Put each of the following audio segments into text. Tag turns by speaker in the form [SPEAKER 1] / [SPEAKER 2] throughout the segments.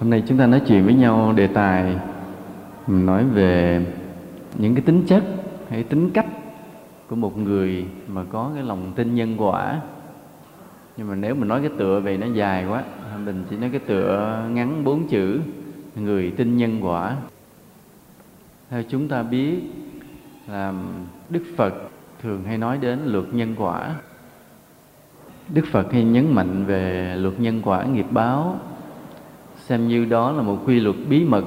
[SPEAKER 1] Hôm nay chúng ta nói chuyện với nhau đề tài mình nói về những cái tính chất hay tính cách của một người mà có cái lòng tin nhân quả. Nhưng mà nếu mình nói cái tựa về nó dài quá, mình chỉ nói cái tựa ngắn bốn chữ người tin nhân quả. Theo chúng ta biết là Đức Phật thường hay nói đến luật nhân quả. Đức Phật hay nhấn mạnh về luật nhân quả nghiệp báo xem như đó là một quy luật bí mật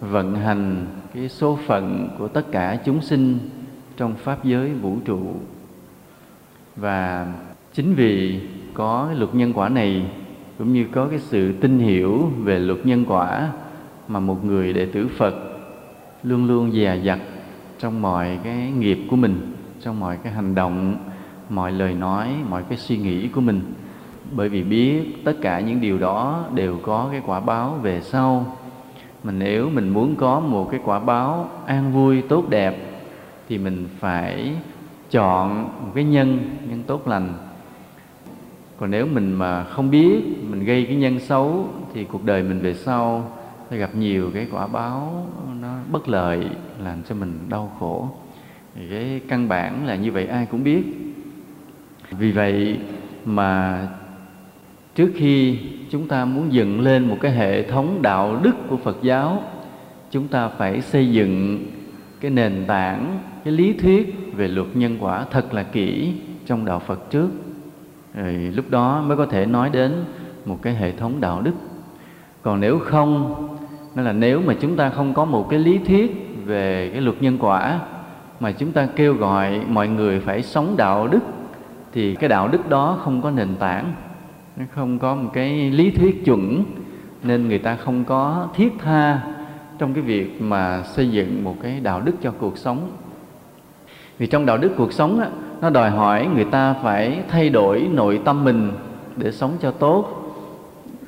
[SPEAKER 1] vận hành cái số phận của tất cả chúng sinh trong pháp giới vũ trụ. Và chính vì có cái luật nhân quả này, cũng như có cái sự tin hiểu về luật nhân quả mà một người đệ tử Phật luôn luôn dè dặt trong mọi cái nghiệp của mình, trong mọi cái hành động, mọi lời nói, mọi cái suy nghĩ của mình bởi vì biết tất cả những điều đó đều có cái quả báo về sau. Mà nếu mình muốn có một cái quả báo an vui, tốt đẹp, thì mình phải chọn một cái nhân nhân tốt lành. Còn nếu mình mà không biết, mình gây cái nhân xấu, thì cuộc đời mình về sau sẽ gặp nhiều cái quả báo nó bất lợi, làm cho mình đau khổ. Thì cái căn bản là như vậy, ai cũng biết. Vì vậy mà trước khi chúng ta muốn dựng lên một cái hệ thống đạo đức của phật giáo, chúng ta phải xây dựng cái nền tảng, cái lý thuyết về luật nhân quả thật là kỹ trong đạo phật trước. Rồi lúc đó mới có thể nói đến một cái hệ thống đạo đức. Còn nếu không nên là nếu mà chúng ta không có một cái lý thuyết về cái luật nhân quả mà chúng ta kêu gọi mọi người phải sống đạo đức, thì cái đạo đức đó không có nền tảng nó không có một cái lý thuyết chuẩn nên người ta không có thiết tha trong cái việc mà xây dựng một cái đạo đức cho cuộc sống. Vì trong đạo đức cuộc sống á, nó đòi hỏi người ta phải thay đổi nội tâm mình để sống cho tốt.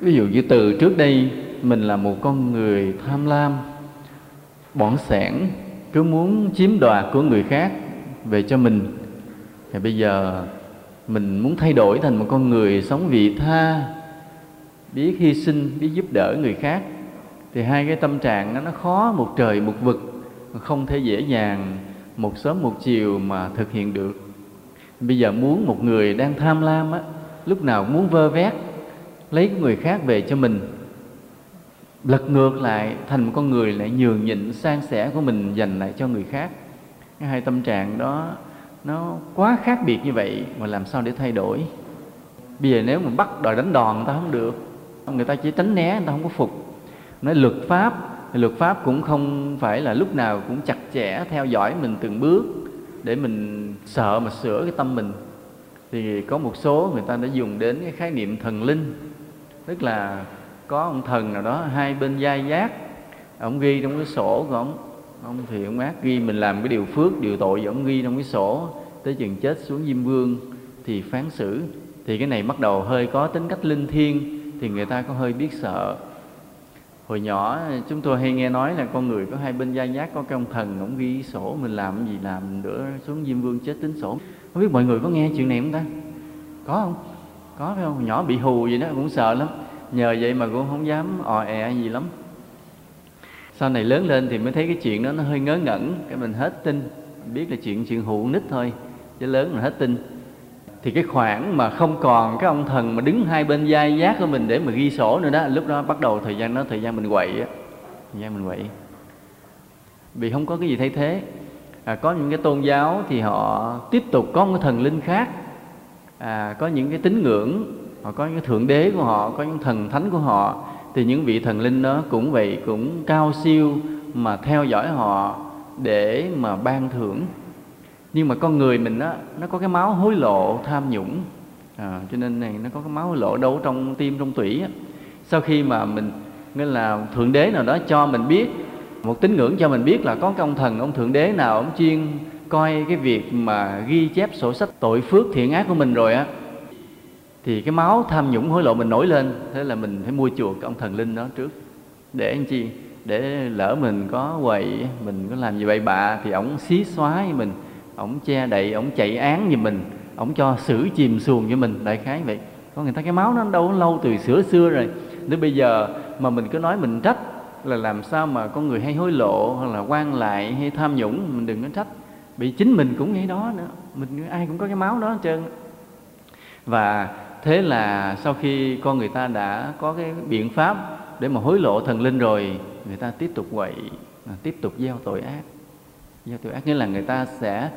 [SPEAKER 1] Ví dụ như từ trước đây mình là một con người tham lam bỏng sẻn cứ muốn chiếm đoạt của người khác về cho mình. Thì bây giờ mình muốn thay đổi thành một con người sống vị tha, biết hy sinh, biết giúp đỡ người khác. Thì hai cái tâm trạng đó nó khó một trời một vực không thể dễ dàng một sớm một chiều mà thực hiện được. Bây giờ muốn một người đang tham lam á, lúc nào muốn vơ vét, lấy người khác về cho mình. Lật ngược lại thành một con người lại nhường nhịn, san sẻ của mình dành lại cho người khác. Cái hai tâm trạng đó nó quá khác biệt như vậy mà làm sao để thay đổi? Bây giờ nếu mà bắt đòi đánh đòn người ta không được, người ta chỉ tránh né, người ta không có phục. Nói luật pháp luật pháp cũng không phải là lúc nào cũng chặt chẽ theo dõi mình từng bước để mình sợ mà sửa cái tâm mình. Thì có một số người ta đã dùng đến cái khái niệm thần linh, tức là có ông thần nào đó hai bên vai giác, ông ghi trong cái sổ của ông ông thì ông ác ghi mình làm cái điều phước, điều tội ông ghi trong cái sổ. Tới chừng chết xuống diêm vương thì phán xử. Thì cái này bắt đầu hơi có tính cách linh thiêng, thì người ta có hơi biết sợ. Hồi nhỏ, chúng tôi hay nghe nói là con người có hai bên gia giác có cái ông thần ông ghi sổ mình làm gì làm nữa, xuống diêm vương chết tính sổ. Không biết mọi người có nghe chuyện này không ta? Có không? Có phải không? Nhỏ bị hù gì đó, cũng sợ lắm. Nhờ vậy mà cũng không dám ò ẹ gì lắm sau này lớn lên thì mới thấy cái chuyện đó nó hơi ngớ ngẩn. Cái mình hết tin. Biết là chuyện chuyện hụ nít thôi chứ lớn mình hết tin. Thì cái khoảng mà không còn cái ông thần mà đứng hai bên vai giác của mình để mà ghi sổ nữa đó lúc đó bắt đầu thời gian đó thời gian mình quậy á. Thời gian mình quậy. Vì không có cái gì thay thế. À, có những cái tôn giáo thì họ tiếp tục có một cái thần linh khác. À, có những cái tín ngưỡng họ có những cái thượng đế của họ có những thần thánh của họ thì những vị thần linh đó cũng vậy cũng cao siêu mà theo dõi họ để mà ban thưởng. Nhưng mà con người mình á nó có cái máu hối lộ tham nhũng. À, cho nên này nó có cái máu hối lộ đâu trong tim trong tủy á. Sau khi mà mình nghĩa là thượng đế nào đó cho mình biết một tín ngưỡng cho mình biết là có cái ông thần ông thượng đế nào ông chuyên coi cái việc mà ghi chép sổ sách tội phước thiện ác của mình rồi á thì cái máu tham nhũng hối lộ mình nổi lên, thế là mình phải mua chuộc ông thần linh đó trước. Để anh chi? Để lỡ mình có quậy mình có làm gì bậy bạ thì ổng xí xóa với mình, ổng che đậy, ổng chạy án giùm mình, ổng cho xử chìm xuồng với mình. Đại khái vậy. Có người ta cái máu nó đâu lâu từ xưa xưa rồi. Đến bây giờ mà mình cứ nói mình trách là làm sao mà con người hay hối lộ hoặc là quan lại hay tham nhũng, mình đừng có trách. Bị chính mình cũng ngay đó nữa. Mình, ai cũng có cái máu đó hết trơn và thế là sau khi con người ta đã có cái biện pháp để mà hối lộ thần linh rồi, người ta tiếp tục quậy à, tiếp tục gieo tội ác. Gieo tội ác nghĩa là người ta sẽ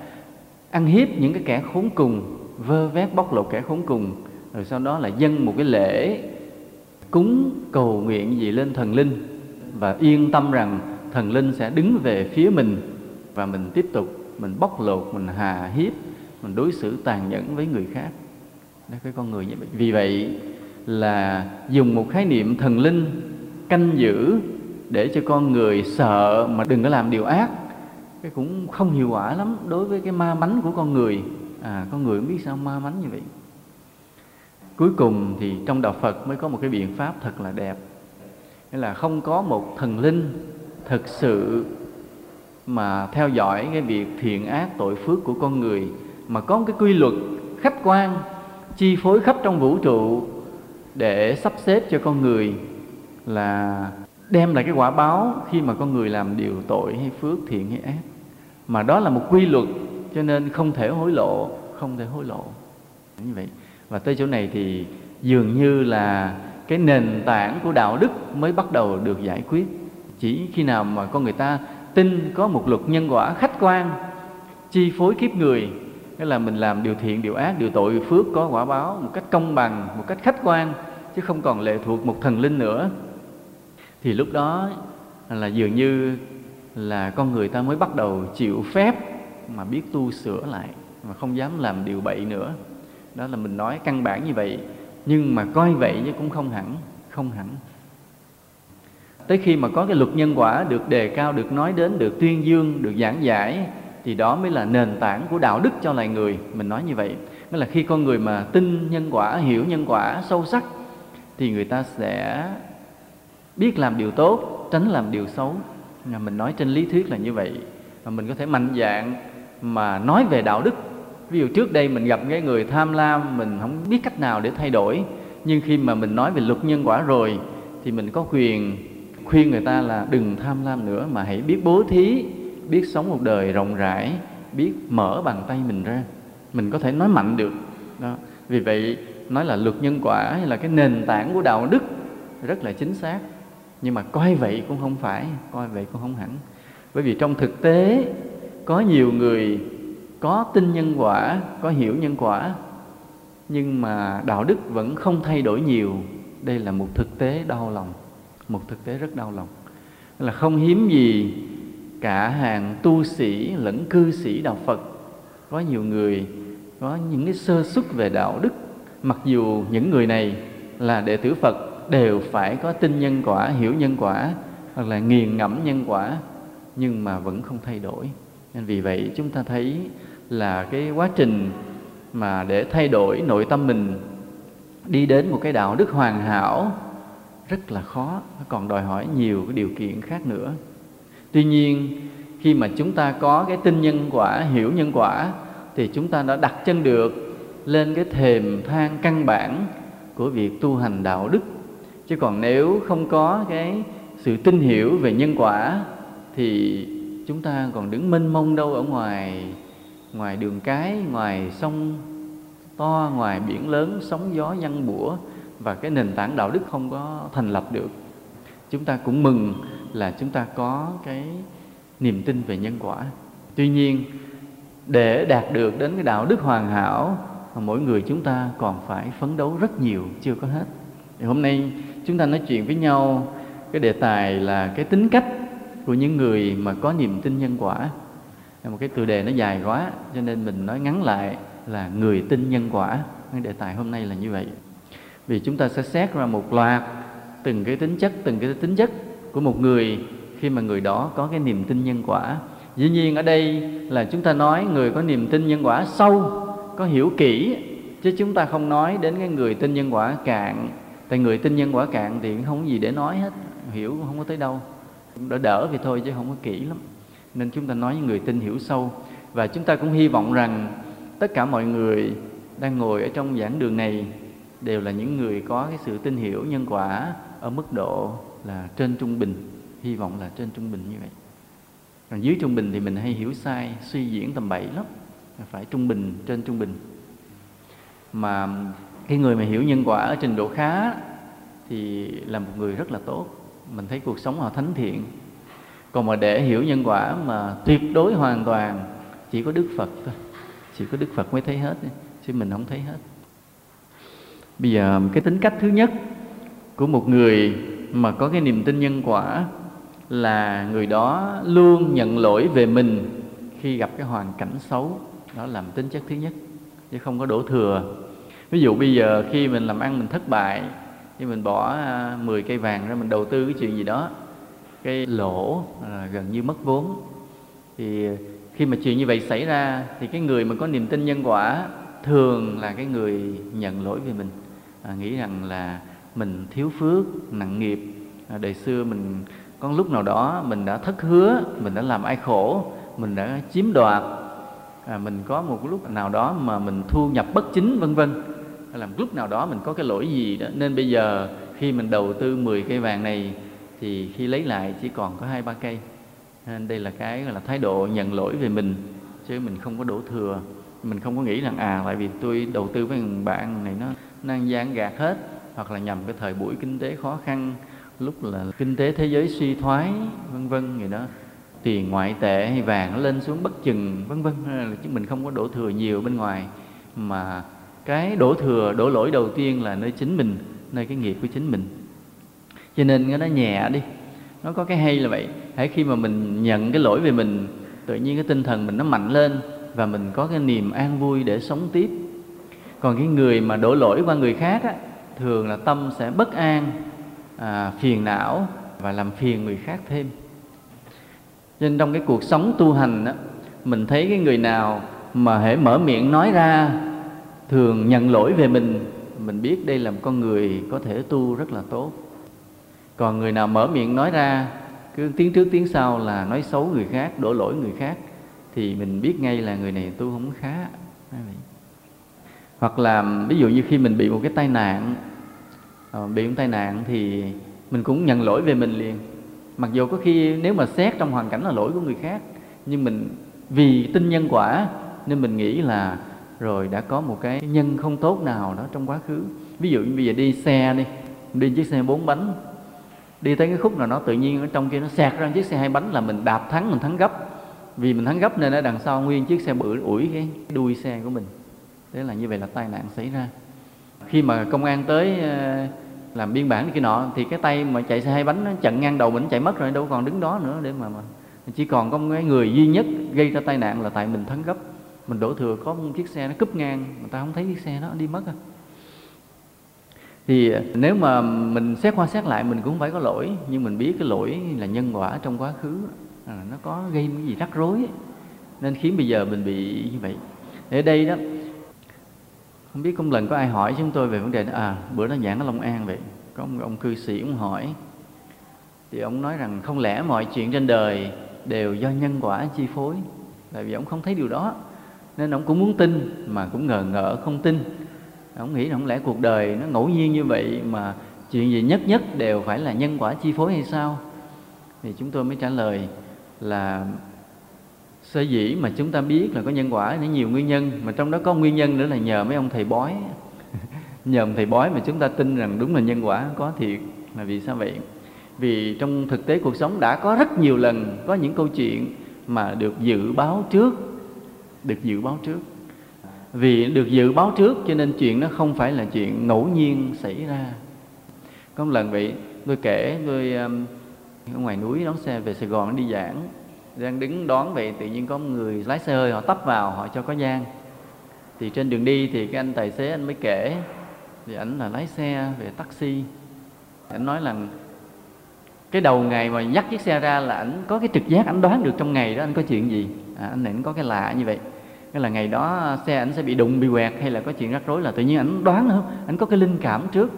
[SPEAKER 1] ăn hiếp những cái kẻ khốn cùng, vơ vét, bóc lột kẻ khốn cùng, rồi sau đó là dâng một cái lễ cúng cầu nguyện gì lên thần linh và yên tâm rằng thần linh sẽ đứng về phía mình và mình tiếp tục, mình bóc lột, mình hà hiếp, mình đối xử tàn nhẫn với người khác đối cái con người như vậy. Vì vậy là dùng một khái niệm thần linh canh giữ để cho con người sợ mà đừng có làm điều ác, cái cũng không hiệu quả lắm đối với cái ma mánh của con người. À con người không biết sao ma mánh như vậy. Cuối cùng thì trong đạo phật mới có một cái biện pháp thật là đẹp. Nghĩa là không có một thần linh thực sự mà theo dõi cái việc thiện ác, tội phước của con người, mà có một cái quy luật khách quan chi phối khắp trong vũ trụ để sắp xếp cho con người là đem lại cái quả báo khi mà con người làm điều tội hay phước thiện hay ác. Mà đó là một quy luật, cho nên không thể hối lộ, không thể hối lộ. Như vậy, và tới chỗ này thì dường như là cái nền tảng của đạo đức mới bắt đầu được giải quyết. Chỉ khi nào mà con người ta tin có một luật nhân quả khách quan, chi phối kiếp người nghĩa là mình làm điều thiện, điều ác, điều tội phước, có quả báo một cách công bằng, một cách khách quan, chứ không còn lệ thuộc một thần linh nữa. Thì lúc đó là dường như là con người ta mới bắt đầu chịu phép mà biết tu sửa lại mà không dám làm điều bậy nữa. Đó là mình nói căn bản như vậy, nhưng mà coi vậy chứ cũng không hẳn không hẳn. Tới khi mà có cái luật nhân quả được đề cao, được nói đến, được tuyên dương, được giảng giải thì đó mới là nền tảng của đạo đức cho loài người. Mình nói như vậy. Nghĩa là khi con người mà tin nhân quả, hiểu nhân quả sâu sắc, thì người ta sẽ biết làm điều tốt, tránh làm điều xấu. Mình nói trên lý thuyết là như vậy. Mà mình có thể mạnh dạng mà nói về đạo đức. Ví dụ trước đây mình gặp cái người tham lam, mình không biết cách nào để thay đổi. Nhưng khi mà mình nói về luật nhân quả rồi, thì mình có quyền khuyên người ta là đừng tham lam nữa, mà hãy biết bố thí biết sống một đời rộng rãi, biết mở bàn tay mình ra, mình có thể nói mạnh được. Đó, vì vậy, nói là luật nhân quả hay là cái nền tảng của đạo đức rất là chính xác. Nhưng mà coi vậy cũng không phải, coi vậy cũng không hẳn. Bởi vì trong thực tế, có nhiều người có tin nhân quả, có hiểu nhân quả, nhưng mà đạo đức vẫn không thay đổi nhiều. Đây là một thực tế đau lòng, một thực tế rất đau lòng. Là không hiếm gì cả hàng tu sĩ lẫn cư sĩ đạo phật. Có nhiều người có những cái sơ xuất về đạo đức. Mặc dù những người này là đệ tử phật, đều phải có tin nhân quả, hiểu nhân quả, hoặc là nghiền ngẫm nhân quả, nhưng mà vẫn không thay đổi. Nên vì vậy chúng ta thấy là cái quá trình mà để thay đổi nội tâm mình, đi đến một cái đạo đức hoàn hảo, rất là khó. Còn đòi hỏi nhiều cái điều kiện khác nữa tuy nhiên, khi mà chúng ta có cái tin nhân quả, hiểu nhân quả, thì chúng ta đã đặt chân được lên cái thềm thang căn bản của việc tu hành đạo đức. Chứ còn nếu không có cái sự tin hiểu về nhân quả, thì chúng ta còn đứng mênh mông đâu ở ngoài ngoài đường cái, ngoài sông to, ngoài biển lớn, sóng gió văng bủa, và cái nền tảng đạo đức không có thành lập được. Chúng ta cũng mừng là chúng ta có cái niềm tin về nhân quả. Tuy nhiên, để đạt được đến cái đạo đức hoàn hảo, mỗi người chúng ta còn phải phấn đấu rất nhiều, chưa có hết. Thì hôm nay chúng ta nói chuyện với nhau cái đề tài là cái tính cách của những người mà có niềm tin nhân quả. Một cái từ đề nó dài quá, cho nên mình nói ngắn lại là người tin nhân quả. Cái đề tài hôm nay là như vậy. Vì chúng ta sẽ xét ra một loạt từng cái tính chất, từng cái tính chất của một người khi mà người đó có cái niềm tin nhân quả. Dĩ nhiên ở đây là chúng ta nói người có niềm tin nhân quả sâu, có hiểu kỹ, chứ chúng ta không nói đến cái người tin nhân quả cạn. Tại người tin nhân quả cạn thì cũng không có gì để nói hết, hiểu không có tới đâu. Đỡ đỡ thì thôi chứ không có kỹ lắm. Nên chúng ta nói những người tin hiểu sâu. Và chúng ta cũng hy vọng rằng tất cả mọi người đang ngồi ở trong giảng đường này đều là những người có cái sự tin hiểu nhân quả ở mức độ là trên trung bình, hy vọng là trên trung bình như vậy. Còn dưới trung bình thì mình hay hiểu sai, suy diễn tầm bậy lắm phải trung bình trên trung bình. Mà cái người mà hiểu nhân quả ở trình độ khá thì là một người rất là tốt. Mình thấy cuộc sống họ thánh thiện. Còn mà để hiểu nhân quả mà tuyệt đối hoàn toàn, chỉ có đức phật thôi. Chỉ có đức phật mới thấy hết, chứ mình không thấy hết. Bây giờ cái tính cách thứ nhất của một người mà có cái niềm tin nhân quả là người đó luôn nhận lỗi về mình khi gặp cái hoàn cảnh xấu. Đó làm tính chất thứ nhất chứ không có đổ thừa. Ví dụ bây giờ khi mình làm ăn mình thất bại thì mình bỏ à, 10 cây vàng ra mình đầu tư cái chuyện gì đó cái lỗ à, gần như mất vốn. Thì khi mà chuyện như vậy xảy ra thì cái người mà có niềm tin nhân quả thường là cái người nhận lỗi về mình. À, nghĩ rằng là mình thiếu phước nặng nghiệp. À, đời xưa mình có lúc nào đó mình đã thất hứa mình đã làm ai khổ mình đã chiếm đoạt. À, mình có một lúc nào đó mà mình thu nhập bất chính vân vân. Làm lúc nào đó mình có cái lỗi gì đó. Nên bây giờ khi mình đầu tư 10 cây vàng này thì khi lấy lại chỉ còn có hai ba cây. Nên đây là cái là thái độ nhận lỗi về mình chứ mình không có đổ thừa. Mình không có nghĩ rằng à tại vì tôi đầu tư với thằng bạn này nó năng gian gạt hết hoặc là nhằm cái thời buổi kinh tế khó khăn lúc là kinh tế thế giới suy thoái vân vân gì đó tiền ngoại tệ hay vàng nó lên xuống bất chừng vân vân. Là chứ mình không có đổ thừa nhiều bên ngoài mà cái đổ thừa đổ lỗi đầu tiên là nơi chính mình nơi cái nghiệp của chính mình. Cho nên nó nhẹ đi nó có cái hay là vậy. Hãy khi mà mình nhận cái lỗi về mình tự nhiên cái tinh thần mình nó mạnh lên và mình có cái niềm an vui để sống tiếp. Còn cái người mà đổ lỗi qua người khác á, thường là tâm sẽ bất an à, phiền não và làm phiền người khác thêm. Nên trong cái cuộc sống tu hành đó, mình thấy cái người nào mà hễ mở miệng nói ra thường nhận lỗi về mình mình biết đây là một con người có thể tu rất là tốt. Còn người nào mở miệng nói ra cứ tiếng trước tiếng sau là nói xấu người khác đổ lỗi người khác thì mình biết ngay là người này tu không khá hoặc là ví dụ như khi mình bị một cái tai nạn Ờ, bị một tai nạn thì mình cũng nhận lỗi về mình liền. Mặc dù có khi nếu mà xét trong hoàn cảnh là lỗi của người khác, nhưng mình vì tin nhân quả nên mình nghĩ là, rồi, đã có một cái nhân không tốt nào đó trong quá khứ. Ví dụ như bây giờ đi xe đi đi chiếc xe bốn bánh, đi tới cái khúc nào nó tự nhiên ở trong kia nó sạc ra chiếc xe hai bánh là mình đạp thắng, mình thắng gấp. Vì mình thắng gấp nên ở đằng sau nguyên chiếc xe bự, ủi cái đuôi xe của mình. Thế là như vậy là tai nạn xảy ra khi mà công an tới ờ, làm biên bản kia nọ thì cái tay mà chạy xe hai bánh nó chặn ngang đầu mình chạy mất rồi đâu còn đứng đó nữa để mà, mà chỉ còn có cái người duy nhất gây ra tai nạn là tại mình thắng gấp. Mình đổ thừa có một chiếc xe nó cúp ngang người ta không thấy chiếc xe đó đi mất à. Thì ờ, nếu mà mình xét qua xét lại mình cũng phải có lỗi nhưng mình biết cái lỗi là nhân quả trong quá khứ à, nó có gây cái gì rắc rối nên khiến bây giờ mình bị như vậy. Ở đây đó không biết cũng lần có ai hỏi chúng tôi về vấn đề đó. À bữa đó giảng ở Long An vậy. Có một ông cư sĩ ông hỏi. Thì ông nói rằng không lẽ mọi chuyện trên đời đều do nhân quả chi phối? Tại vì ông không thấy điều đó, nên ông cũng muốn tin mà cũng ngờ ngỡ không tin. Ông nghĩ không lẽ cuộc đời nó ngẫu nhiên như vậy mà chuyện gì nhất nhất đều phải là nhân quả chi phối hay sao? Thì chúng tôi mới trả lời là sở dĩ mà chúng ta biết là có nhân quả nó nhiều nguyên nhân mà trong đó có nguyên nhân nữa là nhờ mấy ông thầy bói. Nhờ ông thầy bói mà chúng ta tin rằng đúng là nhân quả có thiệt là vì sao vậy? Vì trong thực tế cuộc sống đã có rất nhiều lần có những câu chuyện mà được dự báo trước được dự báo trước. Vì được dự báo trước cho nên chuyện nó không phải là chuyện ngẫu nhiên xảy ra. Có một lần vậy tôi kể tôi um, ở ngoài núi đón xe về sài gòn đi giảng đang đứng đón vậy tự nhiên có người lái xe hơi họ tấp vào họ cho có gian thì trên đường đi thì cái anh tài xế anh mới kể thì ảnh là lái xe về taxi. Ảnh nói là cái đầu ngày mà dắt chiếc xe ra là ảnh có cái trực giác ảnh đoán được trong ngày đó anh có chuyện gì. À, anh ảnh có cái lạ như vậy. Cái là ngày đó xe ảnh sẽ bị đụng bị quẹt hay là có chuyện rắc rối là tự nhiên ảnh đoán không ảnh có cái linh cảm trước.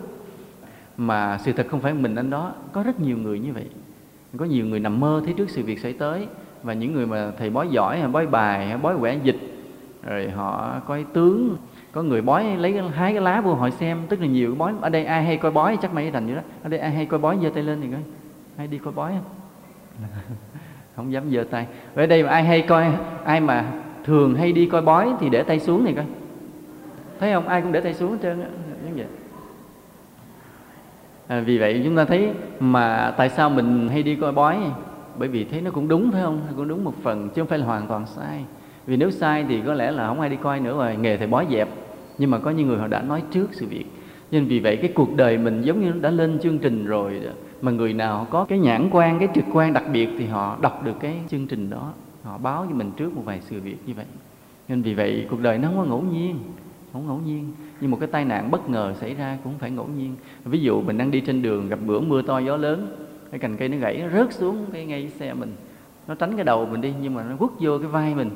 [SPEAKER 1] Mà sự thật không phải mình anh đó có rất nhiều người như vậy. Có nhiều người nằm mơ thấy trước sự việc xảy tới và những người mà thầy bói giỏi hay bói bài hay bói quẻ dịch rồi họ coi tướng có người bói lấy hái cái lá vô hỏi xem tức là nhiều bói ở đây ai hay coi bói chắc mày thành vậy đó ở đây ai hay coi bói giơ tay lên thì coi hay đi coi bói không không dám giơ tay. Ở đây mà ai hay coi ai mà thường hay đi coi bói thì để tay xuống này coi. Thấy không? Ai cũng để tay xuống hết trơn á giống vậy. À, vì vậy chúng ta thấy mà tại sao mình hay đi coi bói? Bởi vì thấy nó cũng đúng, phải không? Nó cũng đúng một phần, chứ không phải là hoàn toàn sai. Vì nếu sai thì có lẽ là không ai đi coi nữa rồi, nghề thầy bói dẹp. Nhưng mà có những người họ đã nói trước sự việc. Nên vì vậy cái cuộc đời mình giống như đã lên chương trình rồi mà người nào có cái nhãn quan, cái trực quan đặc biệt thì họ đọc được cái chương trình đó. Họ báo cho mình trước một vài sự việc như vậy. Nên vì vậy cuộc đời nó không có ngẫu nhiên, không ngẫu nhiên. Nhưng một cái tai nạn bất ngờ xảy ra cũng phải ngẫu nhiên. Ví dụ mình đang đi trên đường gặp bữa mưa to gió lớn cái cành cây nó gãy, nó rớt xuống cái ngay xe mình. Nó tránh cái đầu mình đi, nhưng mà nó quất vô cái vai mình.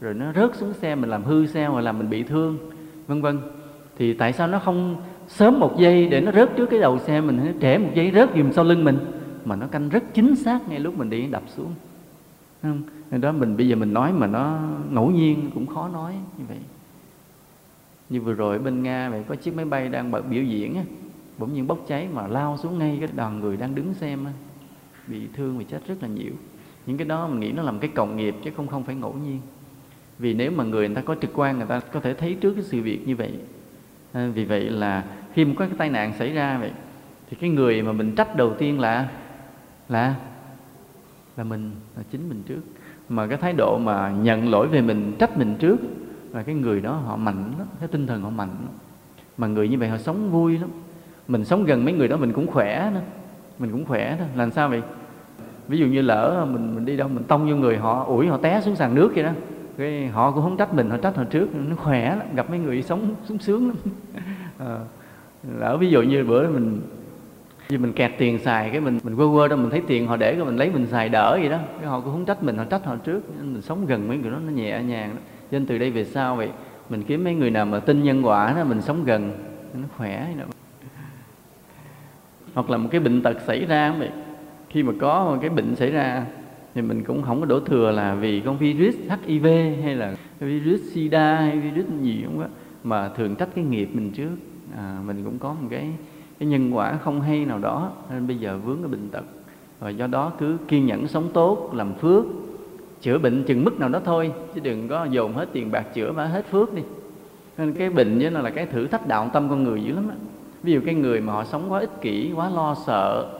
[SPEAKER 1] Rồi nó rớt xuống xe mình làm hư xe hoặc làm mình bị thương, vân vân. Thì tại sao nó không sớm một giây để nó rớt trước cái đầu xe mình, nó trễ một giây rớt dùm sau lưng mình? Mà nó canh rất chính xác ngay lúc mình đi đập xuống. Không? Nên đó, mình, bây giờ mình nói mà nó ngẫu nhiên cũng khó nói như vậy. Như vừa rồi bên nga vậy, có chiếc máy bay đang biểu diễn á bỗng nhiên bốc cháy mà lao xuống ngay cái đoàn người đang đứng xem bị thương bị chết rất là nhiều. Những cái đó mình nghĩ nó làm cái cộng nghiệp chứ không không phải ngẫu nhiên. Vì nếu mà người người ta có trực quan người ta có thể thấy trước cái sự việc như vậy. À, vì vậy là khi mà có cái tai nạn xảy ra vậy thì cái người mà mình trách đầu tiên là là là mình là chính mình trước. Mà cái thái độ mà nhận lỗi về mình trách mình trước là cái người đó họ mạnh lắm cái tinh thần họ mạnh lắm. mà người như vậy họ sống vui lắm mình sống gần mấy người đó mình cũng khỏe đó. Mình cũng khỏe đó. Làm sao vậy? Ví dụ như lỡ mình mình đi đâu mình tông vô người họ ủi họ té xuống sàn nước vậy đó. Cái họ cũng không trách mình họ trách họ trước. Nó khỏe lắm gặp mấy người sống sung sướng lắm. À, lỡ ví dụ như bữa mình vì mình kẹt tiền xài cái mình mình quơ quơ đó mình thấy tiền họ để cái mình lấy mình xài đỡ vậy đó. Cái họ cũng không trách mình họ trách họ trước. Nên mình sống gần mấy người đó nó nhẹ nhàng đó cho nên từ đây về sau vậy mình kiếm mấy người nào mà tin nhân quả đó mình sống gần nó khỏe đó hoặc là một cái bệnh tật xảy ra vậy. Khi mà có một cái bệnh xảy ra thì mình cũng không có đổ thừa là vì con virus HIV hay là virus SIDA hay virus gì không á mà thường trách cái nghiệp mình trước. À, mình cũng có một cái cái nhân quả không hay nào đó nên bây giờ vướng cái bệnh tật. Và do đó cứ kiên nhẫn sống tốt làm phước chữa bệnh chừng mức nào đó thôi chứ đừng có dồn hết tiền bạc chữa mà hết phước đi. Nên cái bệnh với nó là cái thử thách đạo tâm con người dữ lắm đó ví dụ cái người mà họ sống quá ích kỷ quá lo sợ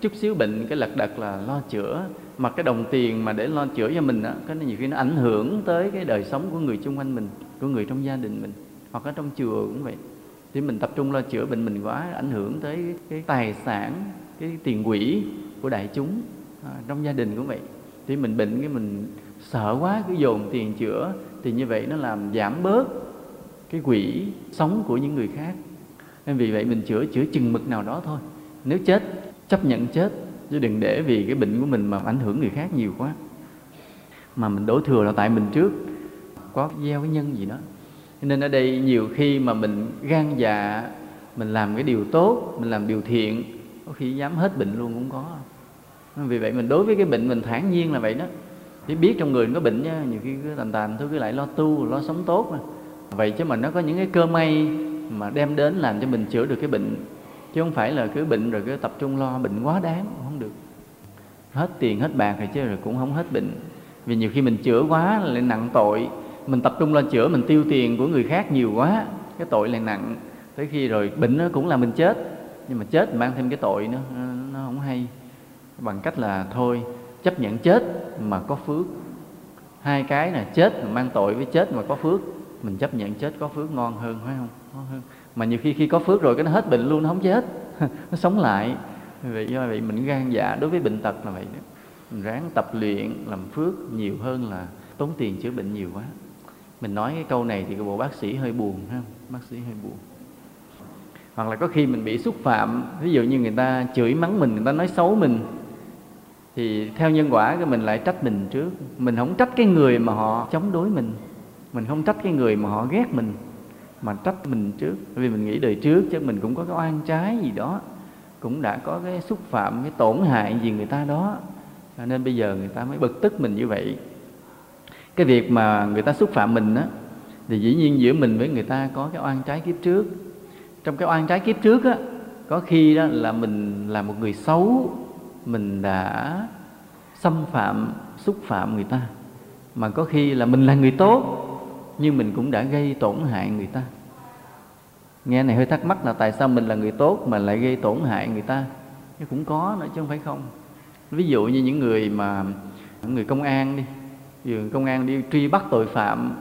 [SPEAKER 1] chút xíu bệnh cái lật đật là lo chữa. Mà cái đồng tiền mà để lo chữa cho mình á cái nhiều khi nó ảnh hưởng tới cái đời sống của người xung quanh mình của người trong gia đình mình hoặc ở trong chùa cũng vậy. Thì mình tập trung lo chữa bệnh mình quá ảnh hưởng tới cái, cái tài sản cái tiền quỹ của đại chúng à, trong gia đình cũng vậy. Thì mình bệnh cái mình sợ quá cứ dồn tiền chữa thì như vậy nó làm giảm bớt cái quỹ sống của những người khác nên vì vậy mình chữa chữa chừng mực nào đó thôi. Nếu chết, chấp nhận chết, chứ đừng để vì cái bệnh của mình mà ảnh hưởng người khác nhiều quá. Mà mình đổ thừa là tại mình trước. Có gieo cái nhân gì đó. Nên ở đây nhiều khi mà mình gan dạ mình làm cái điều tốt, mình làm điều thiện, có khi dám hết bệnh luôn cũng có. Vì vậy mình đối với cái bệnh mình thản nhiên là vậy đó. Chỉ biết trong người có bệnh nha, nhiều khi cứ tàn tàn thôi, cứ lại lo tu, lo sống tốt mà. Vậy chứ mà nó có những cái cơ may mà đem đến làm cho mình chữa được cái bệnh. Chứ không phải là cứ bệnh rồi cứ tập trung lo bệnh quá đáng không được. Hết tiền hết bạc rồi chứ rồi cũng không hết bệnh. Vì nhiều khi mình chữa quá lại nặng tội. Mình tập trung lo chữa mình tiêu tiền của người khác nhiều quá cái tội lại nặng. Tới khi rồi bệnh nó cũng là mình chết nhưng mà chết mang thêm cái tội nữa nó, nó không hay. Bằng cách là thôi chấp nhận chết mà có phước. Hai cái là chết mà mang tội với chết mà có phước mình chấp nhận chết có phước ngon hơn, phải không? Ngon hơn. Mà nhiều khi khi có phước rồi cái nó hết bệnh luôn, nó không chết. Nó sống lại. Vì do vậy mình gan dạ đối với bệnh tật là vậy đó. Mình ráng tập luyện, làm phước nhiều hơn là tốn tiền chữa bệnh nhiều quá. Mình nói cái câu này thì cái bộ bác sĩ hơi buồn ha bác sĩ hơi buồn. Hoặc là có khi mình bị xúc phạm, ví dụ như người ta chửi mắng mình, người ta nói xấu mình, thì theo nhân quả cái mình lại trách mình trước. Mình không trách cái người mà họ chống đối mình mình không trách cái người mà họ ghét mình, mà trách mình trước. Vì mình nghĩ đời trước chứ, mình cũng có cái oan trái gì đó, cũng đã có cái xúc phạm, cái tổn hại gì người ta đó. Nên bây giờ người ta mới bực tức mình như vậy. Cái việc mà người ta xúc phạm mình á, thì dĩ nhiên giữa mình với người ta có cái oan trái kiếp trước. Trong cái oan trái kiếp trước á, có khi đó là mình là một người xấu, mình đã xâm phạm, xúc phạm người ta. Mà có khi là mình là người tốt nhưng mình cũng đã gây tổn hại người ta. Nghe này hơi thắc mắc là tại sao mình là người tốt mà lại gây tổn hại người ta? Nó cũng có nữa chứ không phải không. Ví dụ như những người mà những người công an đi. Dường công an đi truy bắt tội phạm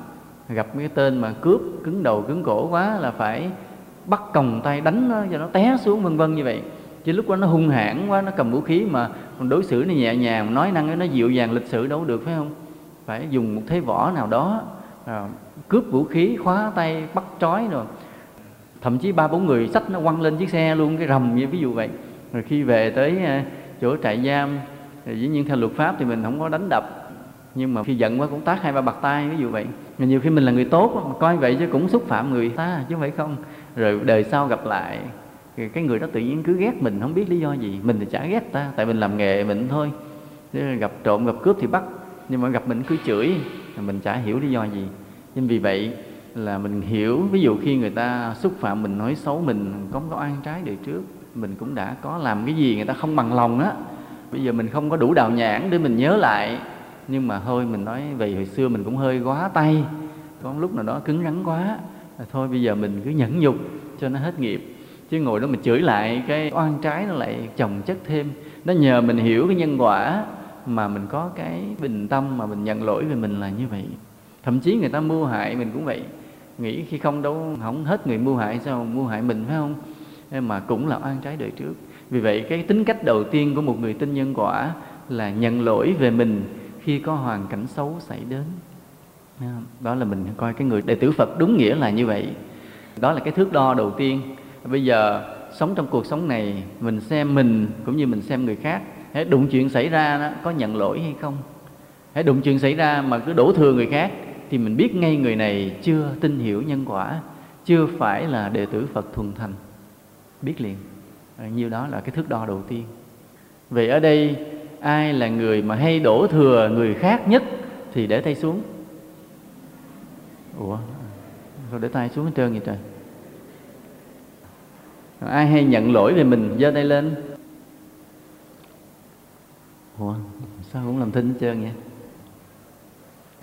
[SPEAKER 1] gặp cái tên mà cướp cứng đầu cứng cổ quá là phải bắt còng tay đánh nó cho nó té xuống vân vân như vậy. Chứ lúc đó nó hung hãn quá nó cầm vũ khí mà đối xử nó nhẹ nhàng nói năng nó dịu dàng lịch sự đâu được phải không? Phải dùng một thế võ nào đó à, cướp vũ khí, khóa tay, bắt trói rồi. Thậm chí ba bốn người sách nó quăng lên chiếc xe luôn, cái rầm như ví dụ vậy. Rồi khi về tới à, chỗ trại giam thì dĩ nhiên theo luật pháp thì mình không có đánh đập. Nhưng mà khi giận quá cũng tác hai ba bạc tay, ví dụ vậy. Mà nhiều khi mình là người tốt mà coi vậy chứ cũng xúc phạm người ta chứ không phải không. Rồi đời sau gặp lại, thì cái người đó tự nhiên cứ ghét mình, không biết lý do gì. Mình thì chả ghét ta, tại mình làm nghề mình thôi. Gặp trộm, gặp cướp thì bắt, nhưng mà gặp mình cứ chửi, mình chả hiểu lý do gì nên vì vậy là mình hiểu, ví dụ khi người ta xúc phạm mình, nói xấu mình có có oan trái đời trước, mình cũng đã có làm cái gì người ta không bằng lòng á. Bây giờ mình không có đủ đào nhãn để mình nhớ lại, nhưng mà thôi mình nói về hồi xưa mình cũng hơi quá tay, có lúc nào đó cứng rắn quá thôi bây giờ mình cứ nhẫn nhục cho nó hết nghiệp. Chứ ngồi đó mình chửi lại cái oan trái nó lại chồng chất thêm. Nó nhờ mình hiểu cái nhân quả mà mình có cái bình tâm mà mình nhận lỗi về mình là như vậy thậm chí người ta mưu hại mình cũng vậy. Nghĩ khi không đâu không hết người mưu hại sao? Mưu hại mình phải không? Mà cũng là oan trái đời trước. Vì vậy, cái tính cách đầu tiên của một người tin nhân quả là nhận lỗi về mình khi có hoàn cảnh xấu xảy đến. Đó là mình coi cái người đệ tử phật đúng nghĩa là như vậy. Đó là cái thước đo đầu tiên. Bây giờ, sống trong cuộc sống này, mình xem mình cũng như mình xem người khác hãy đụng chuyện xảy ra đó, có nhận lỗi hay không? Hãy đụng chuyện xảy ra mà cứ đổ thừa người khác thì mình biết ngay người này chưa tin hiểu nhân quả, chưa phải là đệ tử phật thuần thành. Biết liền. Nhiêu đó là cái thước đo đầu tiên. Vậy ở đây, ai là người mà hay đổ thừa người khác nhất thì để tay xuống. Ủa? Sao để tay xuống hết trơn vậy trời? Ai hay nhận lỗi về mình, giơ tay lên. Ủa? Sao cũng làm thinh hết trơn vậy?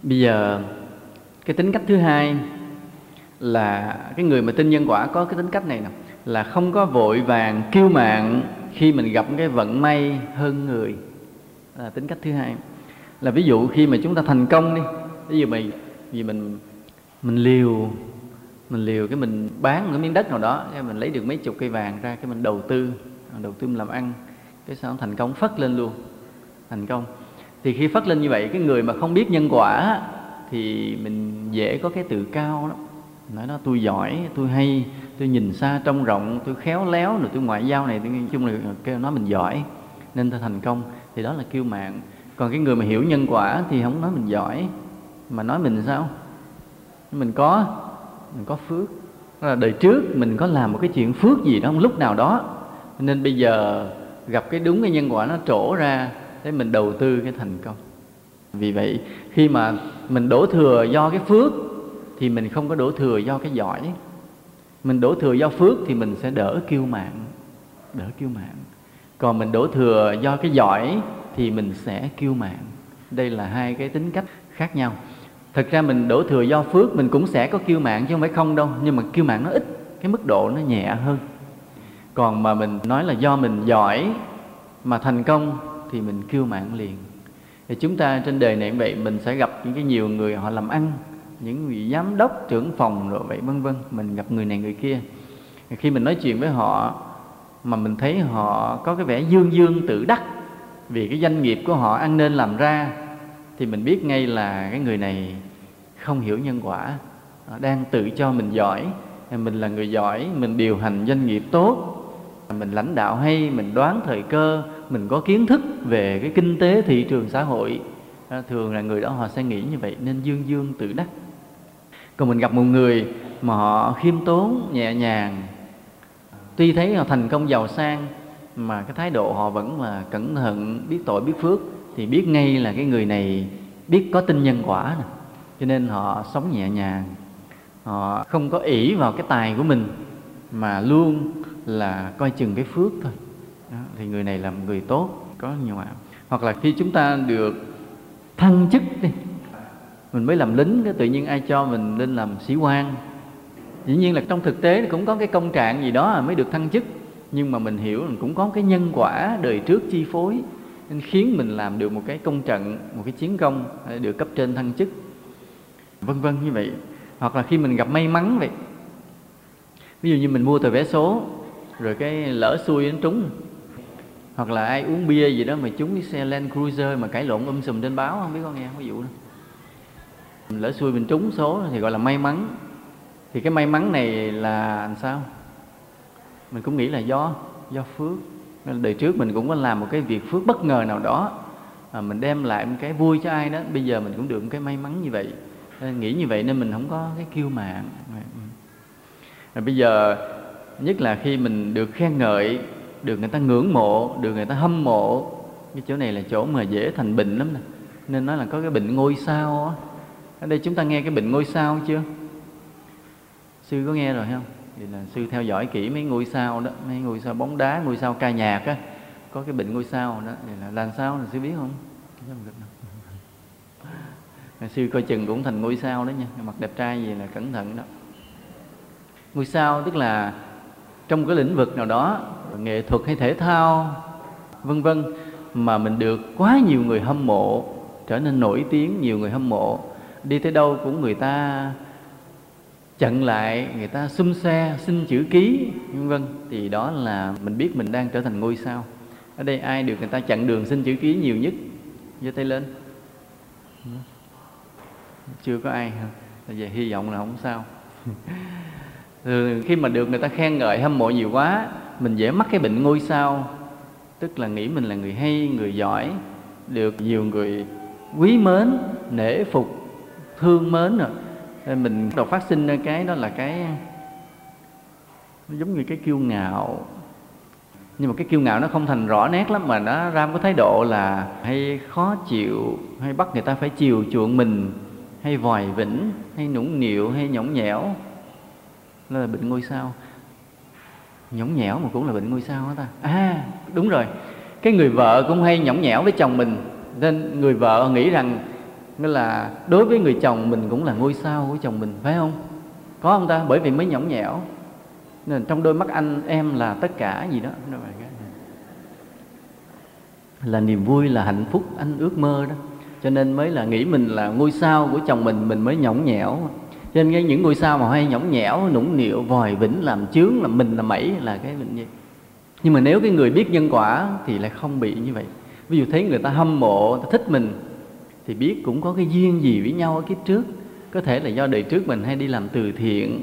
[SPEAKER 1] Bây giờ cái tính cách thứ hai là cái người mà tin nhân quả có cái tính cách này nè, là không có vội vàng, kiêu mạn khi mình gặp cái vận may hơn người. Là tính cách thứ hai. Là ví dụ khi mà chúng ta thành công đi, ví dụ mình vì mình mình liều mình liều cái mình bán một cái miếng đất nào đó mình lấy được mấy chục cây vàng ra cái mình đầu tư đầu tư mình làm ăn, cái sao thành công, phất lên luôn, thành công. Thì khi phất lên như vậy, cái người mà không biết nhân quả thì mình dễ có cái tự cao đó nói đó, tôi giỏi, tôi hay, tôi nhìn xa trông rộng, tôi khéo léo rồi tôi ngoại giao này, tôi nói chung là kêu nói mình giỏi, nên tôi thành công. Thì đó là kiêu mạng còn cái người mà hiểu nhân quả thì không nói mình giỏi, mà nói mình sao? Mình có mình có phước. Là đời trước mình có làm một cái chuyện phước gì đó lúc nào đó. Nên bây giờ gặp cái đúng cái nhân quả nó trổ ra để mình đầu tư cái thành công vì vậy, khi mà mình đổ thừa do cái phước, thì mình không có đổ thừa do cái giỏi. Mình đổ thừa do phước thì mình sẽ đỡ kiêu mạng đỡ kiêu mạng còn mình đổ thừa do cái giỏi thì mình sẽ kiêu mạng đây là hai cái tính cách khác nhau. Thật ra mình đổ thừa do phước, mình cũng sẽ có kiêu mạng chứ không phải không đâu, nhưng mà kiêu mạng nó ít, cái mức độ nó nhẹ hơn. Còn mà mình nói là do mình giỏi mà thành công thì mình kiêu mạng liền thì chúng ta trên đời này vậy mình sẽ gặp những cái nhiều người họ làm ăn, những vị giám đốc, trưởng phòng rồi vậy, vân vân. Mình gặp người này người kia. Khi mình nói chuyện với họ mà mình thấy họ có cái vẻ dương dương tự đắc vì cái doanh nghiệp của họ ăn nên làm ra, thì mình biết ngay là cái người này không hiểu nhân quả, đang tự cho mình giỏi. Mình là người giỏi, mình điều hành doanh nghiệp tốt mình lãnh đạo hay, mình đoán thời cơ, mình có kiến thức về cái kinh tế thị trường xã hội à, thường là người đó họ sẽ nghĩ như vậy, nên dương dương tự đắc. Còn mình gặp một người mà họ khiêm tốn, nhẹ nhàng, tuy thấy họ thành công giàu sang, mà cái thái độ họ vẫn là cẩn thận, biết tội, biết phước, thì biết ngay là cái người này biết có tin nhân quả nè. Cho nên họ sống nhẹ nhàng, họ không có ỷ vào cái tài của mình, mà luôn là coi chừng cái phước thôi. Đó, thì người này là người tốt có nhiều ạ hoặc là khi chúng ta được thăng chức đi mình mới làm lính cái tự nhiên ai cho mình lên làm sĩ quan. Dĩ nhiên là trong thực tế cũng có cái công trạng gì đó mới được thăng chức nhưng mà mình hiểu mình cũng có cái nhân quả đời trước chi phối nên khiến mình làm được một cái công trận một cái chiến công à, được cấp trên thăng chức. Vân vân như vậy. Hoặc là khi mình gặp may mắn vậy. Ví dụ như mình mua tờ vé số rồi cái lỡ xui đến trúng. Hoặc là ai uống bia gì đó mà trúng cái xe Land Cruiser mà cãi lộn um sùm trên báo, không biết có nghe không? Ví dụ đó. Lỡ xui mình trúng số thì gọi là may mắn. Thì cái may mắn này là làm sao? Mình cũng nghĩ là do do phước. Đời trước mình cũng có làm một cái việc phước bất ngờ nào đó, mà mình đem lại một cái vui cho ai đó. Bây giờ mình cũng được một cái may mắn như vậy. Nên nghĩ như vậy nên mình không có cái kiêu mạn. Rồi ừ. bây giờ nhất là khi mình được khen ngợi, được người ta ngưỡng mộ, được người ta hâm mộ. Cái chỗ này là chỗ mà dễ thành bệnh lắm nè. Nên nói là có cái bệnh ngôi sao á. Ở đây chúng ta nghe cái bệnh ngôi sao chưa? Sư có nghe rồi không? Thì là sư theo dõi kỹ mấy ngôi sao đó, mấy ngôi sao bóng đá, ngôi sao ca nhạc á. Có cái bệnh ngôi sao đó thì là làm sao là sư biết không? Sư coi chừng cũng thành ngôi sao đó nha mặt đẹp trai gì là cẩn thận đó. Ngôi sao tức là trong cái lĩnh vực nào đó, nghệ thuật hay thể thao, vân vân, mà mình được quá nhiều người hâm mộ, trở nên nổi tiếng nhiều người hâm mộ, đi tới đâu cũng người ta chặn lại, người ta xum xe, xin chữ ký, vân vân. Thì đó là mình biết mình đang trở thành ngôi sao. Ở đây ai được người ta chặn đường xin chữ ký nhiều nhất? Giơ tay lên. Chưa có ai hả? Về hy vọng là không sao. ừ, khi mà được người ta khen ngợi hâm mộ nhiều quá mình dễ mắc cái bệnh ngôi sao. Tức là nghĩ mình là người hay người giỏi được nhiều người quý mến nể phục thương mến rồi nên mình đầu phát sinh ra cái đó là cái nó giống như cái kiêu ngạo. Nhưng mà cái kiêu ngạo nó không thành rõ nét lắm mà nó ra một cái thái độ là hay khó chịu hay bắt người ta phải chiều chuộng mình hay vòi vĩnh hay nũng nịu hay nhõng nhẽo là bệnh ngôi sao. Nhõng nhẽo mà cũng là bệnh ngôi sao đó ta? À đúng rồi. Cái người vợ cũng hay nhõng nhẽo với chồng mình. Nên người vợ nghĩ rằng nghĩa là đối với người chồng mình cũng là ngôi sao của chồng mình, phải không? Có không ta? Bởi vì mới nhõng nhẽo. Nên trong đôi mắt anh em là tất cả gì đó. Là niềm vui, là hạnh phúc, anh ước mơ đó. Cho nên mới là nghĩ mình là ngôi sao của chồng mình mình mới nhõng nhẽo cho nên những ngôi sao mà hay nhõng nhẽo, nũng nịu, vòi vĩnh, làm chướng, làm mình là mẩy là cái bệnh gì? Nhưng mà nếu cái người biết nhân quả thì lại không bị như vậy. Ví dụ thấy người ta hâm mộ, ta thích mình, thì biết cũng có cái duyên gì với nhau ở kiếp trước. Có thể là do đời trước mình hay đi làm từ thiện,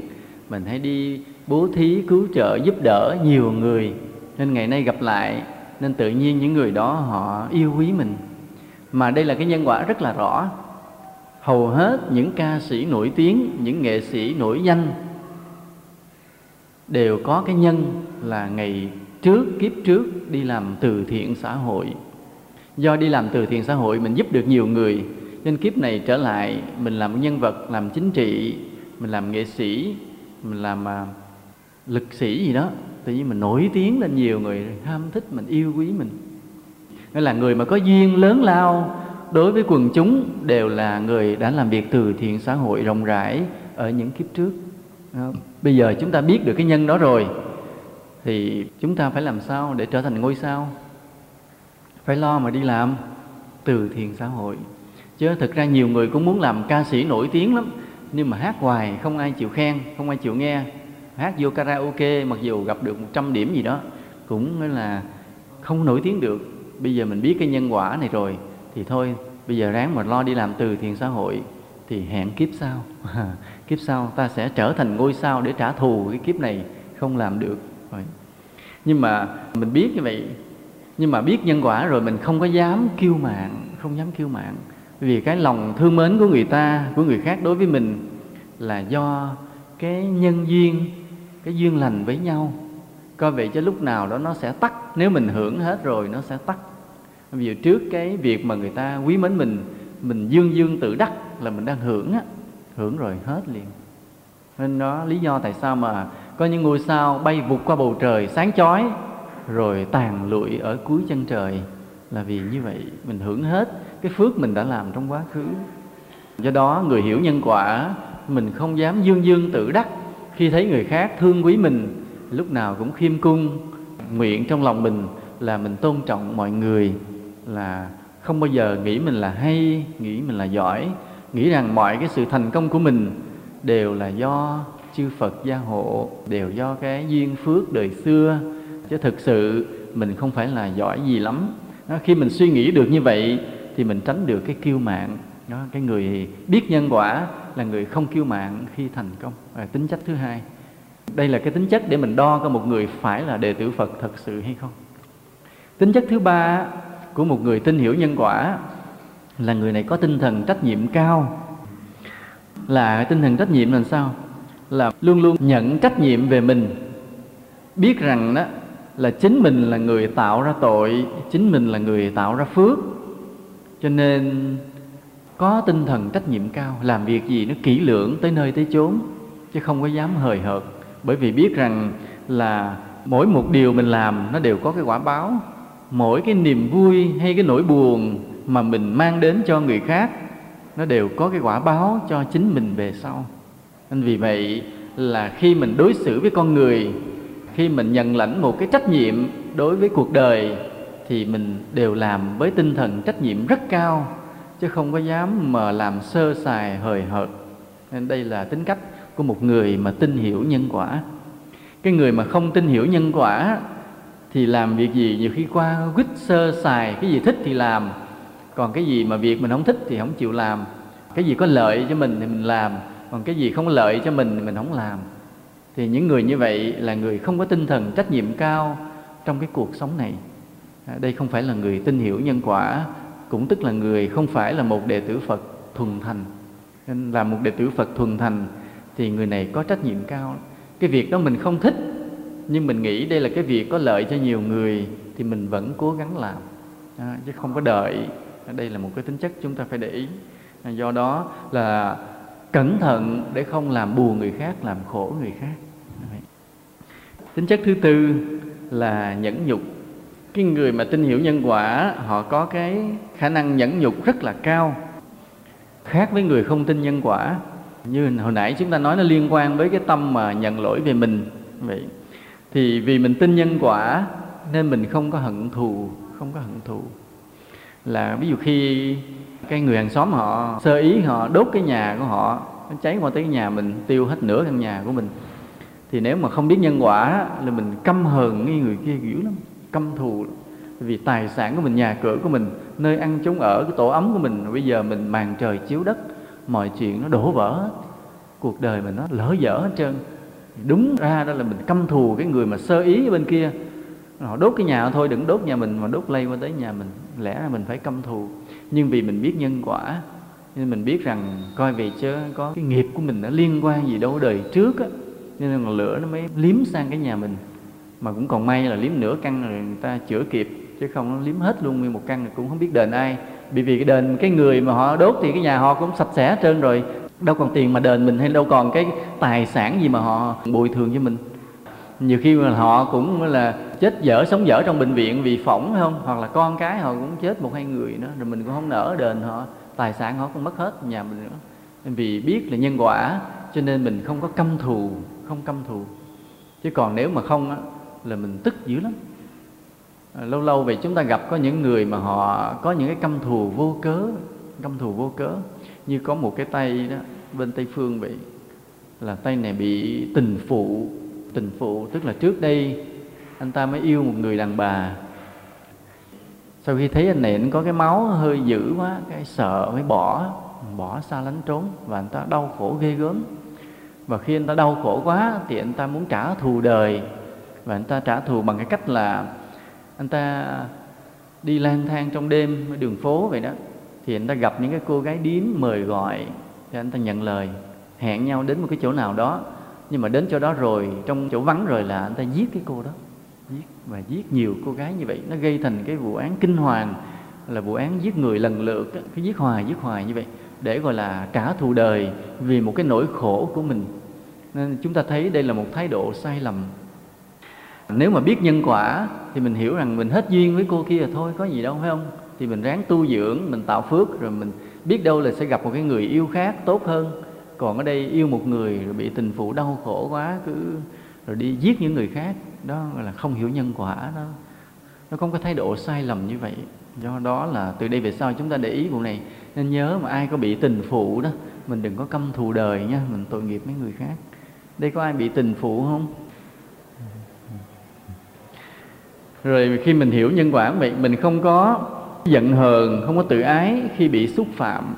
[SPEAKER 1] mình hay đi bố thí, cứu trợ, giúp đỡ nhiều người. Nên ngày nay gặp lại, nên tự nhiên những người đó họ yêu quý mình. Mà đây là cái nhân quả rất là rõ hầu hết những ca sĩ nổi tiếng những nghệ sĩ nổi danh đều có cái nhân là ngày trước kiếp trước đi làm từ thiện xã hội. Do đi làm từ thiện xã hội mình giúp được nhiều người nên kiếp này trở lại mình làm một nhân vật làm chính trị mình làm nghệ sĩ mình làm à, lực sĩ gì đó. Tự nhiên mình nổi tiếng lên nhiều người ham thích mình yêu quý mình. Nghĩa là người mà có duyên lớn lao đối với quần chúng đều là người đã làm việc từ thiện xã hội rộng rãi ở những kiếp trước. À, bây giờ chúng ta biết được cái nhân đó rồi, thì chúng ta phải làm sao để trở thành ngôi sao? Phải lo mà đi làm từ thiện xã hội. Chứ thực ra nhiều người cũng muốn làm ca sĩ nổi tiếng lắm, nhưng mà hát hoài không ai chịu khen, không ai chịu nghe. Hát vô karaoke, mặc dù gặp được 100 điểm gì đó, cũng là không nổi tiếng được. Bây giờ mình biết cái nhân quả này rồi thì thôi, bây giờ ráng mà lo đi làm từ thiện xã hội thì hẹn kiếp sau. Kiếp sau ta sẽ trở thành ngôi sao để trả thù cái kiếp này không làm được. Rồi. Nhưng mà mình biết như vậy, nhưng mà biết nhân quả rồi mình không có dám kêu mạng không dám kêu mạng vì cái lòng thương mến của người ta, của người khác đối với mình là do cái nhân duyên, cái duyên lành với nhau. Coi vậy cho lúc nào đó nó sẽ tắt. Nếu mình hưởng hết rồi, nó sẽ tắt ví dụ trước cái việc mà người ta quý mến mình mình dương dương tự đắc là mình đang hưởng á, hưởng rồi hết liền. Nên đó, lý do tại sao mà có những ngôi sao bay vụt qua bầu trời sáng chói, rồi tàn lụi ở cuối chân trời là vì như vậy, mình hưởng hết cái phước mình đã làm trong quá khứ. Do đó, người hiểu nhân quả, mình không dám dương dương tự đắc. Khi thấy người khác thương quý mình, lúc nào cũng khiêm cung, nguyện trong lòng mình là mình tôn trọng mọi người là không bao giờ nghĩ mình là hay nghĩ mình là giỏi nghĩ rằng mọi cái sự thành công của mình đều là do chư Phật gia hộ đều do cái duyên phước đời xưa. Chứ thực sự mình không phải là giỏi gì lắm. Đó, khi mình suy nghĩ được như vậy thì mình tránh được cái kiêu mạn. Đó cái người biết nhân quả là người không kiêu mạn khi thành công. À, tính chất thứ hai đây là cái tính chất để mình đo coi một người phải là đệ tử Phật thật sự hay không. Tính chất thứ ba của một người tin hiểu nhân quả, là người này có tinh thần trách nhiệm cao. Là tinh thần trách nhiệm là sao? Là luôn luôn nhận trách nhiệm về mình. Biết rằng đó, là chính mình là người tạo ra tội, chính mình là người tạo ra phước. Cho nên có tinh thần trách nhiệm cao, làm việc gì nó kỹ lưỡng tới nơi tới chốn, chứ không có dám hời hợt. Bởi vì biết rằng là mỗi một điều mình làm nó đều có cái quả báo mỗi cái niềm vui hay cái nỗi buồn mà mình mang đến cho người khác, nó đều có cái quả báo cho chính mình về sau. Nên vì vậy là khi mình đối xử với con người, khi mình nhận lãnh một cái trách nhiệm đối với cuộc đời, thì mình đều làm với tinh thần trách nhiệm rất cao, chứ không có dám mà làm sơ sài, hời hợt. Nên đây là tính cách của một người mà tin hiểu nhân quả. Cái người mà không tin hiểu nhân quả thì làm việc gì? Nhiều khi qua quýt sơ sài cái gì thích thì làm. Còn cái gì mà việc mình không thích thì không chịu làm. Cái gì có lợi cho mình thì mình làm. Còn cái gì không có lợi cho mình thì mình không làm. Thì những người như vậy là người không có tinh thần trách nhiệm cao trong cái cuộc sống này. À, đây không phải là người tin hiểu nhân quả cũng tức là người không phải là một đệ tử phật thuần thành. Nên là một đệ tử phật thuần thành thì người này có trách nhiệm cao. Cái việc đó mình không thích nhưng mình nghĩ đây là cái việc có lợi cho nhiều người thì mình vẫn cố gắng làm. À, chứ không có đợi. Đây là một cái tính chất chúng ta phải để ý. À, do đó là cẩn thận để không làm buồn người khác làm khổ người khác. Tính chất thứ tư là nhẫn nhục. Cái người mà tin hiểu nhân quả họ có cái khả năng nhẫn nhục rất là cao. Khác với người không tin nhân quả như hồi nãy chúng ta nói nó liên quan với cái tâm mà nhận lỗi về mình. Vậy thì vì mình tin nhân quả, nên mình không có hận thù, không có hận thù. Là ví dụ khi cái người hàng xóm họ sơ ý, họ đốt cái nhà của họ, nó cháy qua tới cái nhà mình, tiêu hết nửa căn nhà của mình, thì nếu mà không biết nhân quả là mình căm hờn cái người kia dữ lắm, căm thù vì tài sản của mình, nhà cửa của mình, nơi ăn chốn ở, cái tổ ấm của mình, bây giờ mình màn trời chiếu đất, mọi chuyện nó đổ vỡ hết. Cuộc đời mình nó lỡ dở hết trơn đúng ra đó là mình căm thù cái người mà sơ ý bên kia. Họ đốt cái nhà thôi, đừng đốt nhà mình mà đốt lây qua tới nhà mình. Lẽ ra mình phải căm thù. Nhưng vì mình biết nhân quả, nên mình biết rằng coi về chứ có cái nghiệp của mình nó liên quan gì đâu đời trước á. Nên là lửa nó mới liếm sang cái nhà mình. Mà cũng còn may là liếm nửa căn rồi người ta chữa kịp, chứ không nó liếm hết luôn nguyên một căn, cũng không biết đền ai. Bởi vì cái đền, cái người mà họ đốt thì cái nhà họ cũng sạch sẽ hết trơn rồi đâu còn tiền mà đền mình hay đâu còn cái tài sản gì mà họ bồi thường cho mình. Nhiều khi mà họ cũng là chết dở sống dở trong bệnh viện vì phỏng không? Hoặc là con cái họ cũng chết một hai người nữa rồi mình cũng không nỡ đền họ tài sản họ cũng mất hết nhà mình nữa. Vì biết là nhân quả cho nên mình không có căm thù không căm thù. Chứ còn nếu mà không á, là mình tức dữ lắm. À, lâu lâu vậy chúng ta gặp có những người mà họ có những cái căm thù vô cớ căm thù vô cớ như có một cái tay đó, bên tây phương vậy, là tay này bị tình phụ tình phụ. Tức là trước đây, anh ta mới yêu một người đàn bà. Sau khi thấy anh này, anh có cái máu hơi dữ quá, cái sợ mới bỏ bỏ xa lánh trốn, và anh ta đau khổ ghê gớm. Và khi anh ta đau khổ quá, thì anh ta muốn trả thù đời. Và anh ta trả thù bằng cái cách là anh ta đi lang thang trong đêm ở đường phố vậy đó thì anh ta gặp những cái cô gái điếm mời gọi thì anh ta nhận lời, hẹn nhau đến một cái chỗ nào đó. Nhưng mà đến chỗ đó rồi, trong chỗ vắng rồi là anh ta giết cái cô đó. Giết, và giết nhiều cô gái như vậy. Nó gây thành cái vụ án kinh hoàng, là vụ án giết người lần lượt cái giết hoài giết hoài như vậy, để gọi là trả thù đời vì một cái nỗi khổ của mình. Nên chúng ta thấy đây là một thái độ sai lầm. Nếu mà biết nhân quả thì mình hiểu rằng mình hết duyên với cô kia rồi thôi, có gì đâu, phải không? Thì mình ráng tu dưỡng, mình tạo phước, rồi mình biết đâu là sẽ gặp một cái người yêu khác tốt hơn. Còn ở đây yêu một người rồi bị tình phụ đau khổ quá, cứ rồi đi giết những người khác, đó là không hiểu nhân quả đó. Nó không có thái độ sai lầm như vậy. Do đó là từ đây về sau chúng ta để ý vụ này. Nên nhớ mà ai có bị tình phụ đó, mình đừng có căm thù đời nha, mình tội nghiệp mấy người khác. Đây có ai bị tình phụ không? Rồi khi mình hiểu nhân quả vậy, mình không có giận hờn, không có tự ái khi bị xúc phạm.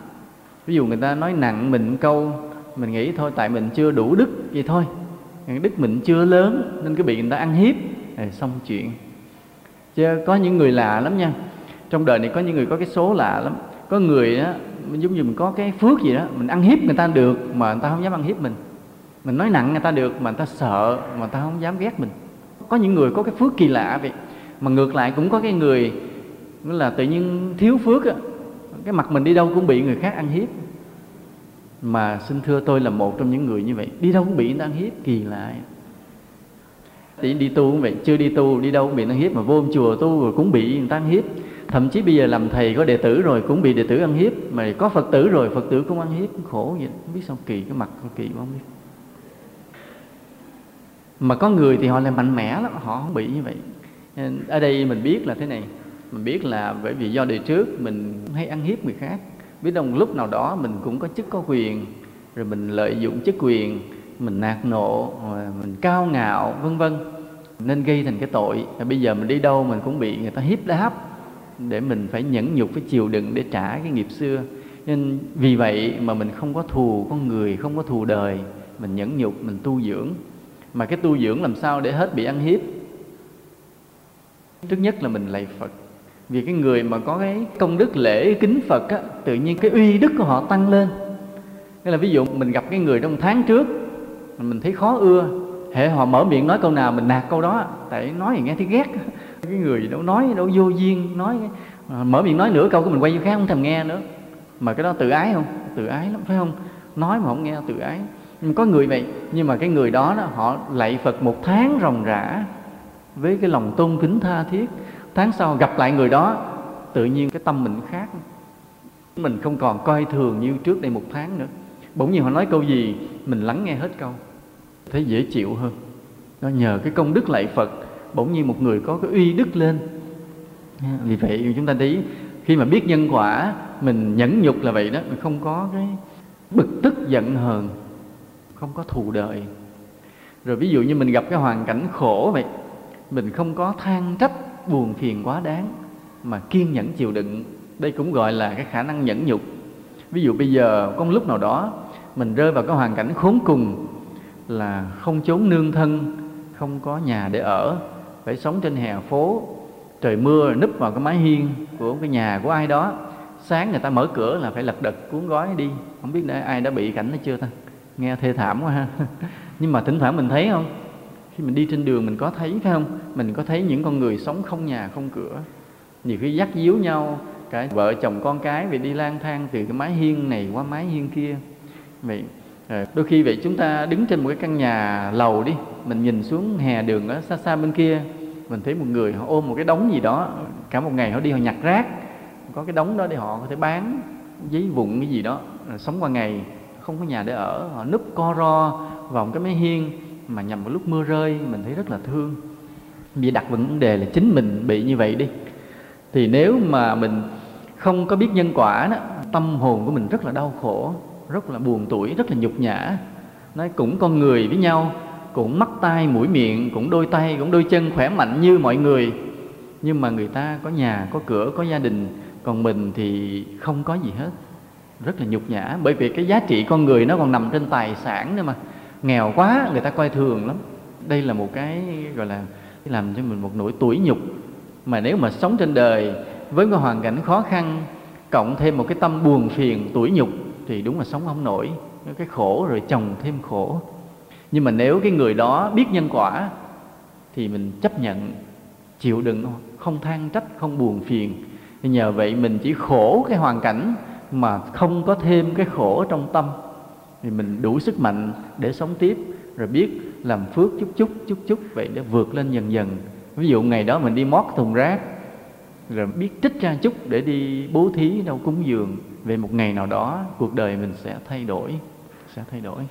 [SPEAKER 1] Ví dụ người ta nói nặng mình câu, mình nghĩ thôi, tại mình chưa đủ đức vậy thôi. Đức mình chưa lớn, nên cứ bị người ta ăn hiếp. Rồi xong chuyện. Chứ có những người lạ lắm nha. Trong đời này có những người có cái số lạ lắm. Có người đó giống như mình có cái phước gì đó, mình ăn hiếp người ta được mà người ta không dám ăn hiếp mình. Mình nói nặng người ta được mà người ta sợ mà người ta không dám ghét mình. Có những người có cái phước kỳ lạ vậy. Mà ngược lại cũng có cái người là tự nhiên thiếu phước á. Cái mặt mình đi đâu cũng bị người khác ăn hiếp. Mà xin thưa tôi là một trong những người như vậy. Đi đâu cũng bị người ta ăn hiếp, kỳ lạ. Thì đi tu cũng vậy, chưa đi tu, đi đâu cũng bị ăn hiếp, mà vô chùa tu rồi cũng bị người ta ăn hiếp. Thậm chí bây giờ làm thầy có đệ tử rồi cũng bị đệ tử ăn hiếp, mà có phật tử rồi, phật tử cũng ăn hiếp, cũng khổ vậy. Không biết sao kỳ cái mặt kỳ không biết. Mà có người thì họ lại mạnh mẽ lắm, họ không bị như vậy. Ở đây mình biết là thế này mình biết là bởi vì do đời trước mình hay ăn hiếp người khác. Biết đâu một lúc nào đó mình cũng có chức có quyền, rồi mình lợi dụng chức quyền, mình nạt nộ mình cao ngạo, vân vân. Nên gây thành cái tội. Và bây giờ mình đi đâu mình cũng bị người ta hiếp đáp để mình phải nhẫn nhục, phải chịu đựng để trả cái nghiệp xưa. Nên vì vậy mà mình không có thù con người, không có thù đời. Mình nhẫn nhục, mình tu dưỡng. Mà cái tu dưỡng làm sao để hết bị ăn hiếp? Trước nhất là mình lạy phật vì cái người mà có cái công đức lễ kính phật á, tự nhiên cái uy đức của họ tăng lên. Nên là ví dụ mình gặp cái người trong tháng trước mình thấy khó ưa hệ họ mở miệng nói câu nào mình nạt câu đó tại nói thì nghe thấy ghét. Cái người đâu nói đâu vô duyên nói à, mở miệng nói nửa câu của mình quay vô khác không thèm nghe nữa. Mà cái đó tự ái không? Tự ái lắm phải không? Nói mà không nghe tự ái. Nhưng có người vậy nhưng mà cái người đó, đó họ lạy phật một tháng ròng rã với cái lòng tôn kính tha thiết tháng sau gặp lại người đó, tự nhiên cái tâm mình khác. Mình không còn coi thường như trước đây một tháng nữa. Bỗng nhiên họ nói câu gì, mình lắng nghe hết câu. Thấy dễ chịu hơn. Nó nhờ cái công đức lạy phật, bỗng nhiên một người có cái uy đức lên. Vì vậy chúng ta thấy khi mà biết nhân quả, mình nhẫn nhục là vậy đó, mình không có cái bực tức, giận hờn, không có thù đời rồi ví dụ như mình gặp cái hoàn cảnh khổ vậy, mình không có than trách buồn phiền quá đáng mà kiên nhẫn chịu đựng. Đây cũng gọi là cái khả năng nhẫn nhục. Ví dụ bây giờ có một lúc nào đó mình rơi vào cái hoàn cảnh khốn cùng là không chốn nương thân không có nhà để ở phải sống trên hè phố trời mưa núp vào cái mái hiên của cái nhà của ai đó sáng người ta mở cửa là phải lật đật cuốn gói đi. Không biết đã, ai đã bị cảnh đó chưa ta? Nghe thê thảm quá ha. Nhưng mà thỉnh thoảng mình thấy không? Khi mình đi trên đường mình có thấy, phải không? Mình có thấy những con người sống không nhà, không cửa. Nhiều khi dắt díu nhau cả vợ chồng con cái vì đi lang thang từ cái mái hiên này qua mái hiên kia. Vậy ờ, đôi khi vậy chúng ta đứng trên một cái căn nhà lầu đi, mình nhìn xuống hè đường ở xa xa bên kia, mình thấy một người họ ôm một cái đống gì đó, cả một ngày họ đi họ nhặt rác, có cái đống đó để họ có thể bán giấy vụn cái gì đó sống qua ngày, không có nhà để ở, họ núp co ro vào một cái mái hiên mà nhằm vào lúc mưa rơi, mình thấy rất là thương. Vì đặt vấn đề là chính mình bị như vậy đi. Thì nếu mà mình không có biết nhân quả đó, tâm hồn của mình rất là đau khổ, rất là buồn tuổi rất là nhục nhã. Nói cũng con người với nhau, cũng mắt tai mũi miệng, cũng đôi tay, cũng đôi chân khỏe mạnh như mọi người. Nhưng mà người ta có nhà, có cửa, có gia đình, còn mình thì không có gì hết. Rất là nhục nhã, bởi vì cái giá trị con người nó còn nằm trên tài sản nữa mà nghèo quá, người ta coi thường lắm. Đây là một cái, gọi là làm cho mình một nỗi tủi nhục. Mà nếu mà sống trên đời với cái hoàn cảnh khó khăn, cộng thêm một cái tâm buồn phiền, tủi nhục, thì đúng là sống không nổi. Cái khổ rồi chồng thêm khổ. Nhưng mà nếu cái người đó biết nhân quả, thì mình chấp nhận, chịu đựng, không than trách, không buồn phiền. Nhờ vậy mình chỉ khổ cái hoàn cảnh mà không có thêm cái khổ trong tâm thì mình đủ sức mạnh để sống tiếp, rồi biết làm phước chút chút chút chút, vậy để vượt lên dần dần. Ví dụ ngày đó mình đi mót thùng rác, rồi biết trích ra chút để đi bố thí đâu cúng dường. Về một ngày nào đó, cuộc đời mình sẽ thay đổi, sẽ thay đổi.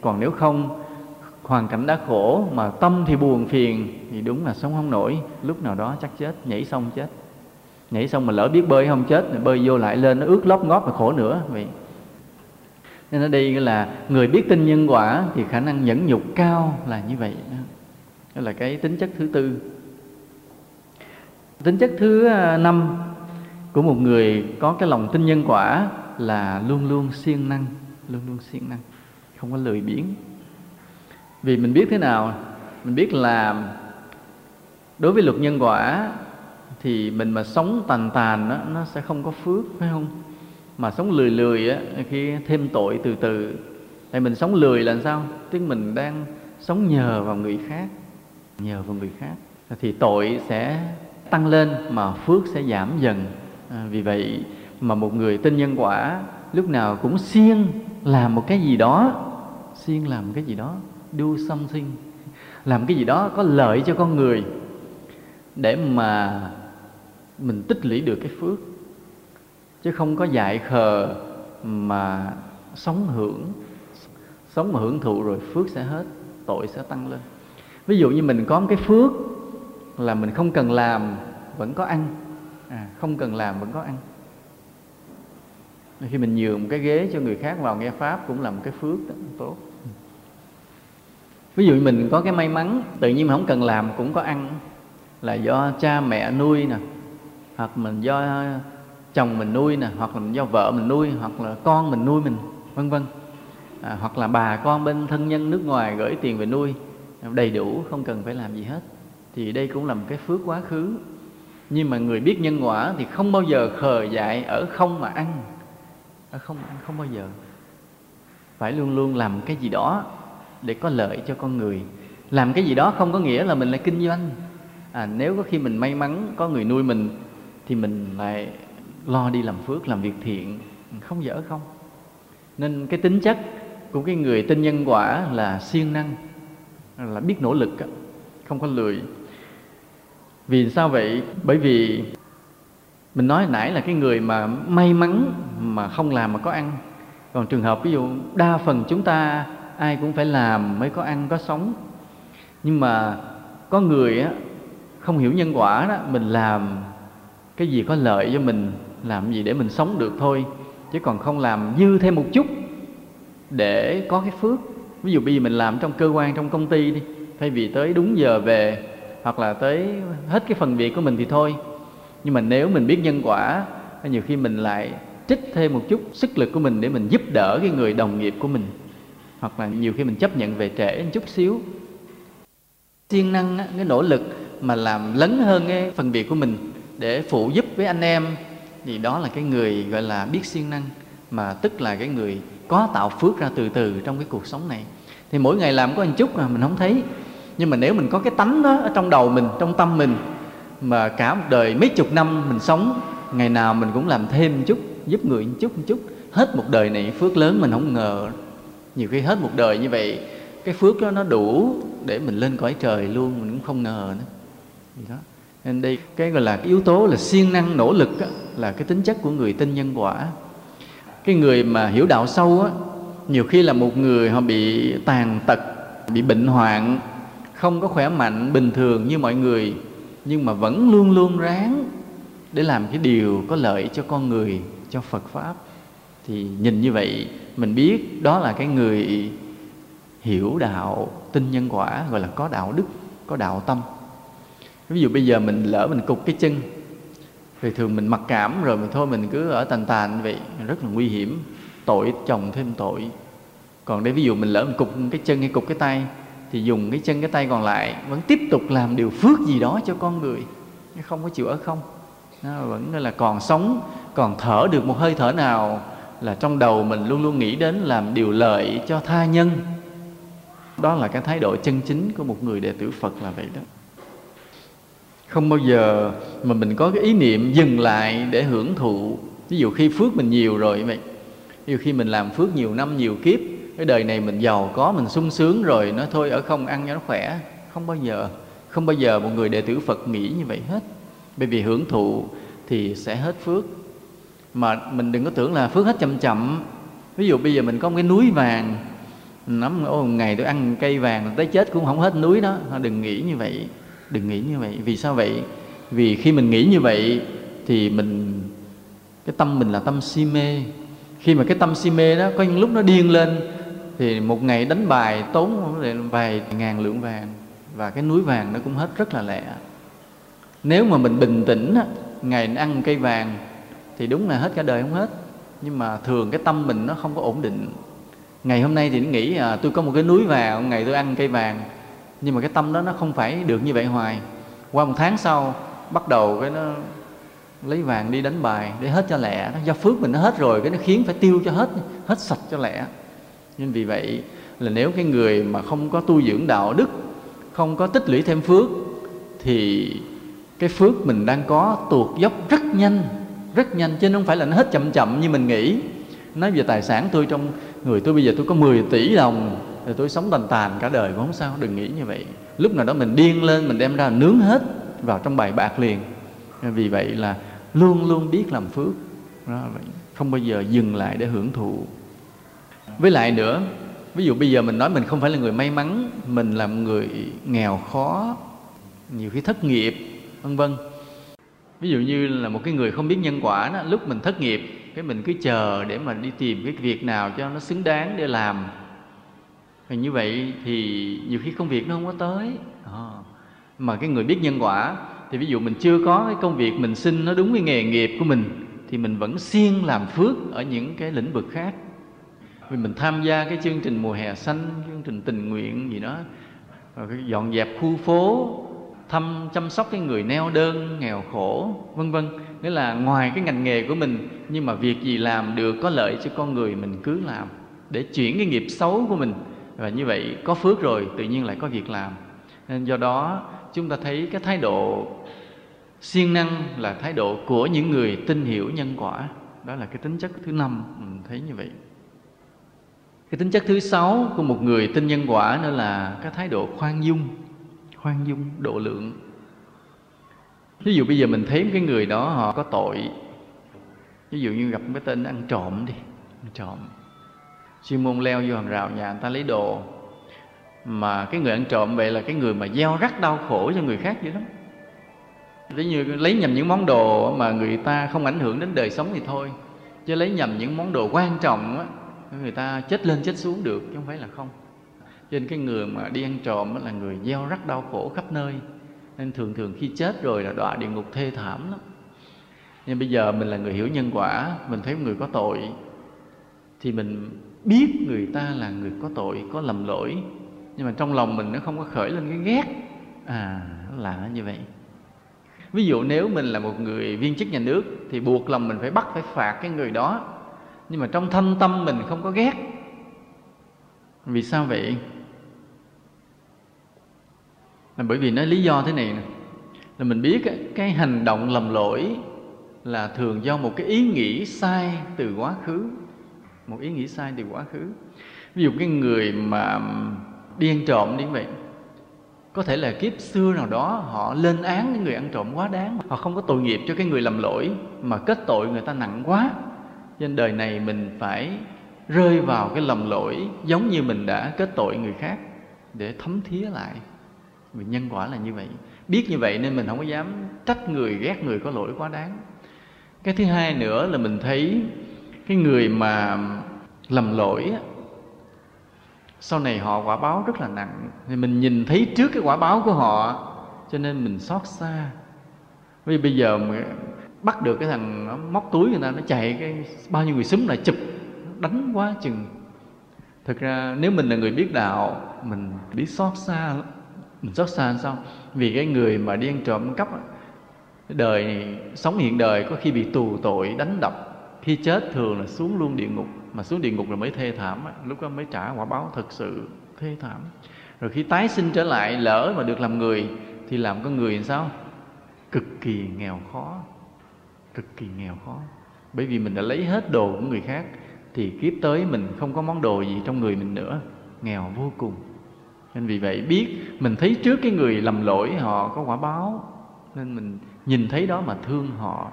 [SPEAKER 1] Còn nếu không, hoàn cảnh đã khổ mà tâm thì buồn phiền, thì đúng là sống không nổi. Lúc nào đó chắc chết, nhảy xong chết. Nhảy xong mà lỡ biết bơi không chết, bơi vô lại lên, nó ướt lót ngót mà khổ nữa. Vậy nên ở đây là người biết tin nhân quả thì khả năng nhẫn nhục cao là như vậy đó. Là cái tính chất thứ tư. Tính chất thứ à, năm của một người có cái lòng tin nhân quả là luôn luôn siêng năng luôn luôn siêng năng không có lười biếng. Vì mình biết thế nào? Mình biết là đối với luật nhân quả thì mình mà sống tàn tàn đó, nó sẽ không có phước phải không? Mà sống lười lười á khi thêm tội từ từ thì mình sống lười là sao? Tức mình đang sống nhờ vào người khác nhờ vào người khác. Thì tội sẽ tăng lên mà phước sẽ giảm dần. À, vì vậy mà một người tin nhân quả lúc nào cũng siêng làm một cái gì đó siêng làm cái gì đó do something làm cái gì đó có lợi cho con người để mà mình tích lũy được cái phước chứ không có dại khờ mà sống hưởng sống mà hưởng thụ rồi phước sẽ hết tội sẽ tăng lên. Ví dụ như mình có một cái phước là mình không cần làm vẫn có ăn. À, không cần làm vẫn có ăn. Khi mình nhường một cái ghế cho người khác vào nghe pháp cũng là một cái phước đó, tốt. Ví dụ mình có cái may mắn tự nhiên mình không cần làm cũng có ăn là do cha mẹ nuôi nè hoặc mình do chồng mình nuôi nè hoặc là mình do vợ mình nuôi hoặc là con mình nuôi mình vân vân. À, hoặc là bà con bên thân nhân nước ngoài gửi tiền về nuôi đầy đủ không cần phải làm gì hết. Thì đây cũng là một cái phước quá khứ. Nhưng mà người biết nhân quả thì không bao giờ khờ dại ở không mà ăn. Ở không ăn không bao giờ. Phải luôn luôn làm cái gì đó để có lợi cho con người. Làm cái gì đó không có nghĩa là mình lại kinh doanh. À, nếu có khi mình may mắn có người nuôi mình thì mình lại lo đi làm phước, làm việc thiện, không dở không? Nên cái tính chất của cái người tin nhân quả là siêng năng, là biết nỗ lực không có lười. Vì sao vậy? Bởi vì mình nói nãy là cái người mà may mắn mà không làm mà có ăn. Còn trường hợp ví dụ đa phần chúng ta ai cũng phải làm mới có ăn, có sống. Nhưng mà có người á, không hiểu nhân quả đó, mình làm cái gì có lợi cho mình làm gì để mình sống được thôi, chứ còn không làm dư thêm một chút để có cái phước. Ví dụ bây giờ mình làm trong cơ quan, trong công ty đi, thay vì tới đúng giờ về, hoặc là tới hết cái phần việc của mình thì thôi. Nhưng mà nếu mình biết nhân quả nhiều khi mình lại trích thêm một chút sức lực của mình để mình giúp đỡ cái người đồng nghiệp của mình, hoặc là nhiều khi mình chấp nhận về trễ một chút xíu. Siêng năng cái nỗ lực mà làm lớn hơn cái phần việc của mình để phụ giúp với anh em thì đó là cái người, gọi là, biết siêng năng, mà tức là cái người có tạo phước ra từ từ trong cái cuộc sống này. Thì mỗi ngày làm có một chút mà mình không thấy. Nhưng mà nếu mình có cái tánh đó ở trong đầu mình, trong tâm mình, mà cả một đời mấy chục năm mình sống, ngày nào mình cũng làm thêm một chút, giúp người một chút một chút, hết một đời này phước lớn mình không ngờ. Nhiều khi hết một đời như vậy, cái phước đó nó đủ để mình lên cõi trời luôn, mình cũng không ngờ nữa. Gì đó nên đây cái gọi là yếu tố là siêng năng nỗ lực á, là cái tính chất của người tin nhân quả. Cái người mà hiểu đạo sâu á nhiều khi là một người họ bị tàn tật bị bệnh hoạn không có khỏe mạnh bình thường như mọi người nhưng mà vẫn luôn luôn ráng để làm cái điều có lợi cho con người cho phật pháp. Thì nhìn như vậy mình biết đó là cái người hiểu đạo tin nhân quả gọi là có đạo đức có đạo tâm ví dụ bây giờ mình lỡ mình cục cái chân, thì thường mình mặc cảm rồi mình thôi, mình cứ ở tàn tàn như vậy, rất là nguy hiểm, tội chồng thêm tội. Còn đây ví dụ mình lỡ mình cục cái chân hay cục cái tay, thì dùng cái chân cái tay còn lại, vẫn tiếp tục làm điều phước gì đó cho con người. Không có chịu ở không. Nó vẫn là còn sống, còn thở được một hơi thở nào là trong đầu mình luôn luôn nghĩ đến làm điều lợi cho tha nhân. Đó là cái thái độ chân chính của một người đệ tử phật là vậy đó không bao giờ mà mình có cái ý niệm dừng lại để hưởng thụ. Ví dụ khi phước mình nhiều rồi vậy. Nhiều khi mình làm phước nhiều năm, nhiều kiếp, cái đời này mình giàu có, mình sung sướng rồi, nó thôi ở không ăn cho nó khỏe. Không bao giờ, không bao giờ một người đệ tử phật nghĩ như vậy hết. Bởi vì hưởng thụ thì sẽ hết phước. Mà mình đừng có tưởng là phước hết chậm chậm. Ví dụ bây giờ mình có một cái núi vàng nắm ô ngày tôi ăn cây vàng, tới chết cũng không hết núi đó. Đừng nghĩ như vậy đừng nghĩ như vậy. Vì sao vậy? Vì khi mình nghĩ như vậy thì mình cái tâm mình là tâm si mê. Khi mà cái tâm si mê đó có những lúc nó điên lên thì một ngày đánh bài tốn vài ngàn lượng vàng và cái núi vàng nó cũng hết rất là lẹ. Nếu mà mình bình tĩnh ngày ăn cây vàng thì đúng là hết cả đời không hết. Nhưng mà thường cái tâm mình nó không có ổn định. Ngày hôm nay thì nó nghĩ à, tôi có một cái núi vàng ngày tôi ăn cây vàng nhưng mà cái tâm đó nó không phải được như vậy hoài. Qua một tháng sau, bắt đầu cái nó lấy vàng đi đánh bài để hết cho lẹ. Nó do phước mình nó hết rồi, cái nó khiến phải tiêu cho hết hết sạch cho lẹ. Nên vì vậy là nếu cái người mà không có tu dưỡng đạo đức, không có tích lũy thêm phước, thì cái phước mình đang có tuột dốc rất nhanh rất nhanh, chứ không phải là nó hết chậm chậm như mình nghĩ. Nói về tài sản tôi trong người tôi bây giờ tôi có 10 tỷ đồng thì tôi sống tàn tàn cả đời cũng không sao đừng nghĩ như vậy. Lúc nào đó mình điên lên mình đem ra nướng hết vào trong bài bạc liền. Vì vậy là luôn luôn biết làm phước. Đó, không bao giờ dừng lại để hưởng thụ. Với lại nữa ví dụ bây giờ mình nói mình không phải là người may mắn mình là người nghèo khó nhiều khi thất nghiệp vân vân. Ví dụ như là một cái người không biết nhân quả đó lúc mình thất nghiệp cái mình cứ chờ để mà đi tìm cái việc nào cho nó xứng đáng để làm và như vậy thì nhiều khi công việc nó không có tới. À. mà cái người biết nhân quả, thì ví dụ mình chưa có cái công việc mình xin nó đúng với nghề nghiệp của mình, thì mình vẫn siêng làm phước ở những cái lĩnh vực khác. Vì mình tham gia cái chương trình mùa hè xanh, chương trình tình nguyện gì đó, rồi dọn dẹp khu phố, thăm, chăm sóc cái người neo đơn, nghèo khổ, vân vân. Nghĩa là ngoài cái ngành nghề của mình, nhưng mà việc gì làm được có lợi cho con người mình cứ làm, để chuyển cái nghiệp xấu của mình và như vậy có phước rồi, tự nhiên lại có việc làm. Nên do đó, chúng ta thấy cái thái độ siêng năng là thái độ của những người tin hiểu nhân quả. Đó là cái tính chất thứ năm, mình thấy như vậy. Cái tính chất thứ sáu của một người tin nhân quả nữa là cái thái độ khoan dung khoan dung, độ lượng. Ví dụ bây giờ mình thấy cái người đó họ có tội. Ví dụ như gặp cái tên ăn trộm đi, ăn trộm chuyên môn leo vô hàng rào nhà người ta lấy đồ. Mà cái người ăn trộm vậy là cái người mà gieo rắc đau khổ cho người khác dữ lắm. Ví như lấy nhầm những món đồ mà người ta không ảnh hưởng đến đời sống thì thôi. Chứ lấy nhầm những món đồ quan trọng á, người ta chết lên chết xuống được, chứ không phải là không. Cho nên cái người mà đi ăn trộm là người gieo rắc đau khổ khắp nơi. Nên thường thường khi chết rồi là đọa địa ngục thê thảm lắm. Nhưng bây giờ mình là người hiểu nhân quả, mình thấy người có tội, thì mình biết người ta là người có tội, có lầm lỗi, nhưng mà trong lòng mình nó không có khởi lên cái ghét. À là như vậy. Ví dụ nếu mình là một người viên chức nhà nước thì buộc lòng mình phải bắt, phải phạt cái người đó. Nhưng mà trong thâm tâm mình không có ghét. Vì sao vậy? Là bởi vì nó lý do thế này nè. Là mình biết cái hành động lầm lỗi là thường do một cái ý nghĩ sai từ quá khứ một ý nghĩ sai từ quá khứ. Ví dụ cái người mà đi ăn trộm đi vậy, có thể là kiếp xưa nào đó họ lên án những người ăn trộm quá đáng. Họ không có tội nghiệp cho cái người làm lỗi mà kết tội người ta nặng quá. Trên đời này mình phải rơi vào cái lầm lỗi giống như mình đã kết tội người khác để thấm thía lại. Vì nhân quả là như vậy. Biết như vậy nên mình không có dám trách người, ghét người có lỗi quá đáng. Cái thứ hai nữa là mình thấy cái người mà lầm lỗi sau này họ quả báo rất là nặng. Thì mình nhìn thấy trước cái quả báo của họ cho nên mình xót xa. Vì bây giờ bắt được cái thằng nó móc túi người ta nó chạy cái bao nhiêu người xúm lại chụp đánh quá chừng. Thực ra nếu mình là người biết đạo mình biết xót xa mình xót xa sao? Vì cái người mà đi ăn trộm cắp đời này, sống hiện đời có khi bị tù tội đánh đập khi chết thường là xuống luôn địa ngục, mà xuống địa ngục là mới thê thảm lúc đó mới trả quả báo thật sự thê thảm. Rồi khi tái sinh trở lại, lỡ mà được làm người, thì làm con người làm sao? Cực kỳ nghèo khó, cực kỳ nghèo khó. Bởi vì mình đã lấy hết đồ của người khác, thì kiếp tới mình không có món đồ gì trong người mình nữa, nghèo vô cùng. Nên vì vậy biết, mình thấy trước cái người lầm lỗi họ có quả báo, nên mình nhìn thấy đó mà thương họ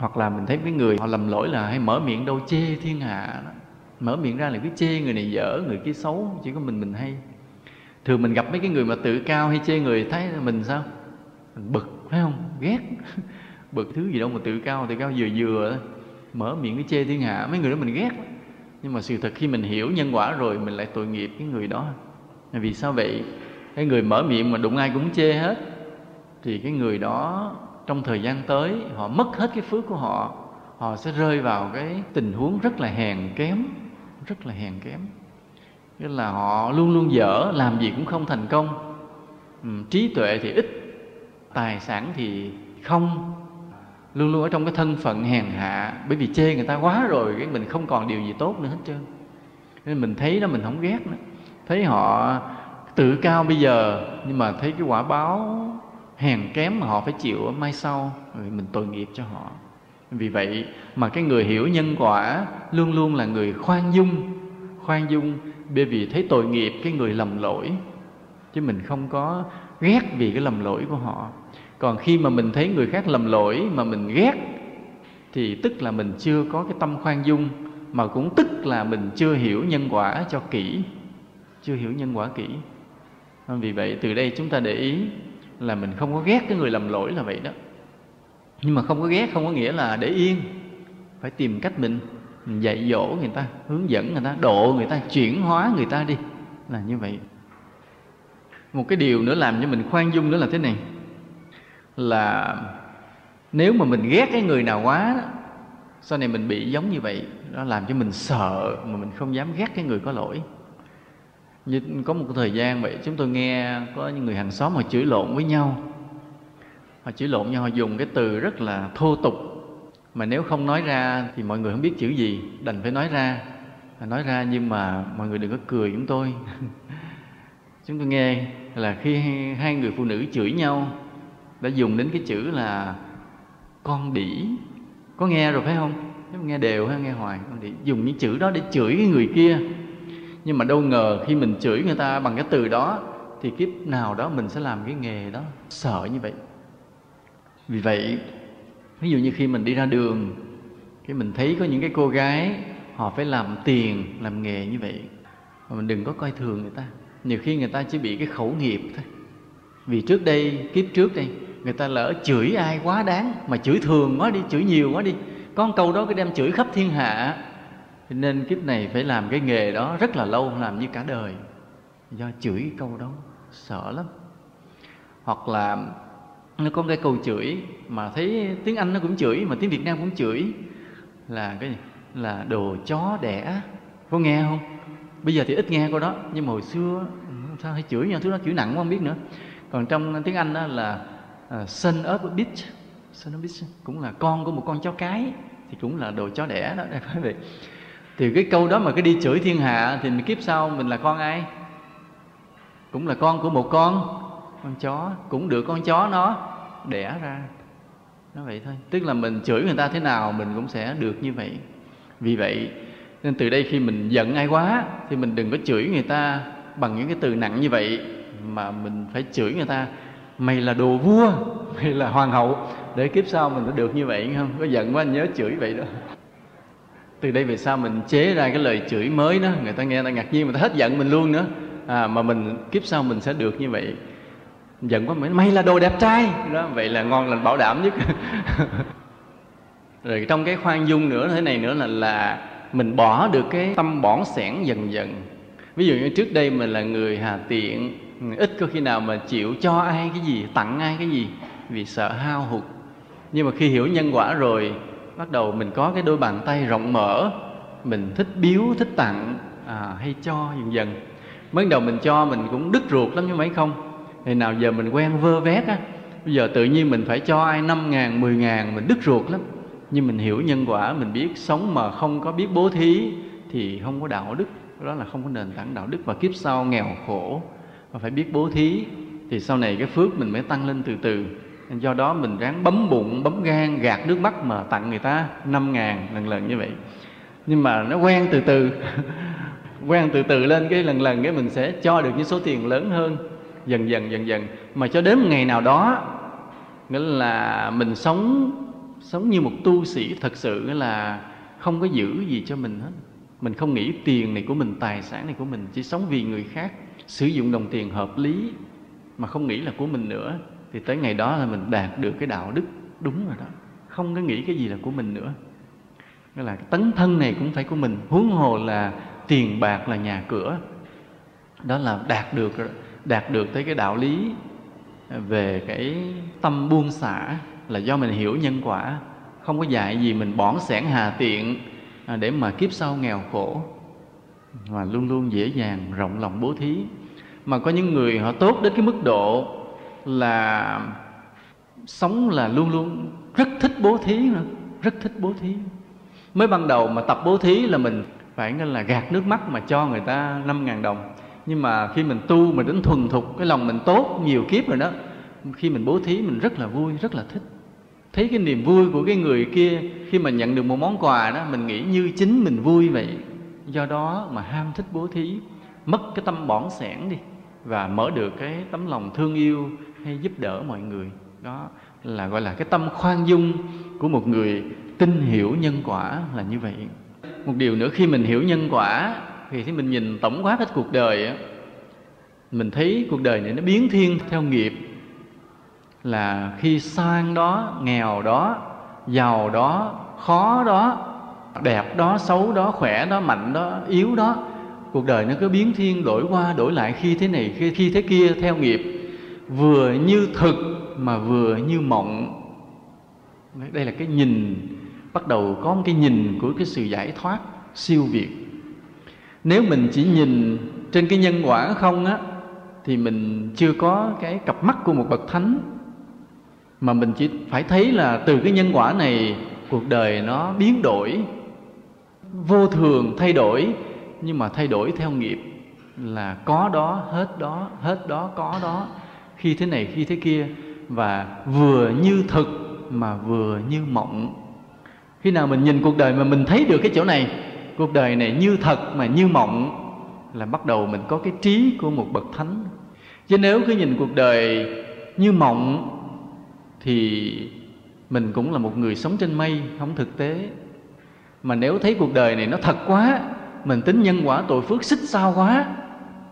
[SPEAKER 1] hoặc là mình thấy cái người họ lầm lỗi là hay mở miệng đâu, chê thiên hạ đó. mở miệng ra là cứ chê người này dở, người kia xấu, chỉ có mình mình hay. Thường mình gặp mấy cái người mà tự cao hay chê người, thấy mình sao? Mình bực, phải không? Ghét. Bực thứ gì đâu mà tự cao tự cao vừa vừa mở miệng cái chê thiên hạ, mấy người đó mình ghét. Nhưng mà sự thật khi mình hiểu nhân quả rồi, mình lại tội nghiệp cái người đó. Vì sao vậy? Cái người mở miệng mà đụng ai cũng chê hết, thì cái người đó trong thời gian tới, họ mất hết cái phước của họ họ sẽ rơi vào cái tình huống rất là hèn kém, rất là hèn kém. Tức là họ luôn luôn dở, làm gì cũng không thành công. Ừ, trí tuệ thì ít, tài sản thì không. Luôn luôn ở trong cái thân phận hèn hạ, bởi vì chê người ta quá rồi, cái mình không còn điều gì tốt nữa hết trơn. Nên mình thấy nó, mình không ghét nữa. Thấy họ tự cao bây giờ, nhưng mà thấy cái quả báo hèn kém mà họ phải chịu mai sau. Rồi mình tội nghiệp cho họ. Vì vậy mà cái người hiểu nhân quả luôn luôn là người khoan dung. Khoan dung bởi vì thấy tội nghiệp cái người lầm lỗi. Chứ mình không có ghét vì cái lầm lỗi của họ. Còn khi mà mình thấy người khác lầm lỗi mà mình ghét, thì tức là mình chưa có cái tâm khoan dung, mà cũng tức là mình chưa hiểu nhân quả cho kỹ. Chưa hiểu nhân quả kỹ. Vì vậy từ đây chúng ta để ý là mình không có ghét cái người lầm lỗi là vậy đó. Nhưng mà không có ghét không có nghĩa là để yên phải tìm cách mình, mình dạy dỗ người ta hướng dẫn người ta độ người ta chuyển hóa người ta đi là như vậy. Một cái điều nữa làm cho mình khoan dung nữa là thế này là nếu mà mình ghét cái người nào quá đó, sau này mình bị giống như vậy nó làm cho mình sợ mà mình không dám ghét cái người có lỗi như có một thời gian vậy, chúng tôi nghe có những người hàng xóm họ chửi lộn với nhau. Họ chửi lộn nhau, họ dùng cái từ rất là thô tục. Mà nếu không nói ra thì mọi người không biết chữ gì, đành phải nói ra. À, nói ra nhưng mà mọi người đừng có cười chúng tôi. Chúng tôi nghe là khi hai người phụ nữ chửi nhau, đã dùng đến cái chữ là con đỉ có nghe rồi phải không? Nếu nghe đều hay nghe hoài, con đỉ dùng những chữ đó để chửi cái người kia nhưng mà đâu ngờ khi mình chửi người ta bằng cái từ đó, thì kiếp nào đó mình sẽ làm cái nghề đó. Sợ như vậy. Vì vậy, ví dụ như khi mình đi ra đường, cái mình thấy có những cái cô gái, họ phải làm tiền làm nghề như vậy. Mà mình đừng có coi thường người ta. Nhiều khi người ta chỉ bị cái khẩu nghiệp thôi. Vì trước đây, kiếp trước đây, người ta lỡ chửi ai quá đáng, mà chửi thường quá đi, chửi nhiều quá đi. Có một câu đó cái đem chửi khắp thiên hạ nên kiếp này phải làm cái nghề đó rất là lâu làm như cả đời. Do chửi cái câu đó sợ lắm. Hoặc là nó có cái câu chửi mà thấy tiếng anh nó cũng chửi mà tiếng việt nam cũng chửi là cái gì? Là đồ chó đẻ. Có nghe không? Bây giờ thì ít nghe câu đó nhưng mà hồi xưa ừ, sao hay chửi nhau thứ đó chửi nặng quá không biết nữa. Còn trong tiếng anh đó là uh, son of a bitch. Son of a bitch cũng là con của một con chó cái thì cũng là đồ chó đẻ đó phải vậy thì cái câu đó mà cái đi chửi thiên hạ thì mình kiếp sau mình là con ai? Cũng là con của một con con chó, cũng được con chó nó đẻ ra. Nó vậy thôi. Tức là mình chửi người ta thế nào mình cũng sẽ được như vậy. Vì vậy, nên từ đây khi mình giận ai quá thì mình đừng có chửi người ta bằng những cái từ nặng như vậy, mà mình phải chửi người ta, mày là đồ vua, mày là hoàng hậu. Để kiếp sau mình sẽ được như vậy, không? Có giận quá anh nhớ chửi vậy đó từ đây về sau mình chế ra cái lời chửi mới đó. Người ta nghe người ta ngạc nhiên mà ta hết giận mình luôn nữa. À, mà mình kiếp sau mình sẽ được như vậy. Giận quá mày mày là đồ đẹp trai. Đó vậy là ngon lành bảo đảm nhất. Rồi trong cái khoan dung nữa thế này nữa là là mình bỏ được cái tâm bỏng sẻn dần dần. Ví dụ như trước đây mình là người hà tiện ít có khi nào mà chịu cho ai cái gì tặng ai cái gì vì sợ hao hụt. Nhưng mà khi hiểu nhân quả rồi bắt đầu mình có cái đôi bàn tay rộng mở. Mình thích biếu thích tặng à, hay cho dần dần. Mới đầu mình cho mình cũng đứt ruột lắm chứ mấy không. Thì nào giờ mình quen vơ vét á bây giờ tự nhiên mình phải cho ai năm ngàn mười ngàn mình đứt ruột lắm. Nhưng mình hiểu nhân quả mình biết sống mà không có biết bố thí thì không có đạo đức. Đó là không có nền tảng đạo đức và kiếp sau nghèo khổ. Và phải biết bố thí thì sau này cái phước mình mới tăng lên từ từ do đó mình ráng bấm bụng, bấm gan, gạt nước mắt mà tặng người ta năm ngàn lần lần như vậy. Nhưng mà nó quen từ từ, quen từ từ lên cái lần lần cái mình sẽ cho được những số tiền lớn hơn, dần dần dần dần. Mà cho đến ngày nào đó, nghĩa là mình sống sống như một tu sĩ thật sự là không có giữ gì cho mình hết. Mình không nghĩ tiền này của mình, tài sản này của mình, chỉ sống vì người khác, sử dụng đồng tiền hợp lý mà không nghĩ là của mình nữa thì tới ngày đó là mình đạt được cái đạo đức đúng rồi đó. Không có nghĩ cái gì là của mình nữa. Nghĩa là tấn thân này cũng phải của mình. Huống hồ là tiền bạc là nhà cửa. Đó là đạt được đạt được tới cái đạo lý về cái tâm buông xả là do mình hiểu nhân quả. Không có dạy gì mình bỏn sẻn hà tiện à, để mà kiếp sau nghèo khổ. Mà luôn luôn dễ dàng rộng lòng bố thí. Mà có những người họ tốt đến cái mức độ là sống là luôn luôn rất thích bố thí nữa, rất thích bố thí. Mới ban đầu mà tập bố thí là mình phải nên là gạt nước mắt mà cho người ta năm ngàn đồng. Nhưng mà khi mình tu mà đến thuần thục, cái lòng mình tốt nhiều kiếp rồi đó, khi mình bố thí mình rất là vui, rất là thích. Thấy cái niềm vui của cái người kia khi mà nhận được một món quà đó, mình nghĩ như chính mình vui vậy. Do đó mà ham thích bố thí, mất cái tâm bỏng sẻn đi và mở được cái tấm lòng thương yêu hay giúp đỡ mọi người. Đó là gọi là cái tâm khoan dung của một người tin hiểu nhân quả là như vậy. Một điều nữa khi mình hiểu nhân quả thì khi mình nhìn tổng quát hết cuộc đời á mình thấy cuộc đời này nó biến thiên theo nghiệp. Là khi sang đó nghèo đó giàu đó khó đó đẹp đó xấu đó khỏe đó mạnh đó yếu đó cuộc đời nó cứ biến thiên đổi qua đổi lại khi thế này khi, khi thế kia theo nghiệp vừa như thực mà vừa như mộng. Đây là cái nhìn, bắt đầu có một cái nhìn của cái sự giải thoát siêu việt. Nếu mình chỉ nhìn trên cái nhân quả không á, thì mình chưa có cái cặp mắt của một bậc thánh. Mà mình chỉ phải thấy là từ cái nhân quả này, cuộc đời nó biến đổi, vô thường thay đổi, nhưng mà thay đổi theo nghiệp là có đó, hết đó hết đó, có đó khi thế này, khi thế kia, và vừa như thực mà vừa như mộng. Khi nào mình nhìn cuộc đời mà mình thấy được cái chỗ này, cuộc đời này như thật mà như mộng, là bắt đầu mình có cái trí của một bậc thánh. Chứ nếu cứ nhìn cuộc đời như mộng, thì mình cũng là một người sống trên mây, không thực tế. Mà nếu thấy cuộc đời này nó thật quá, mình tính nhân quả tội phước xích sao quá,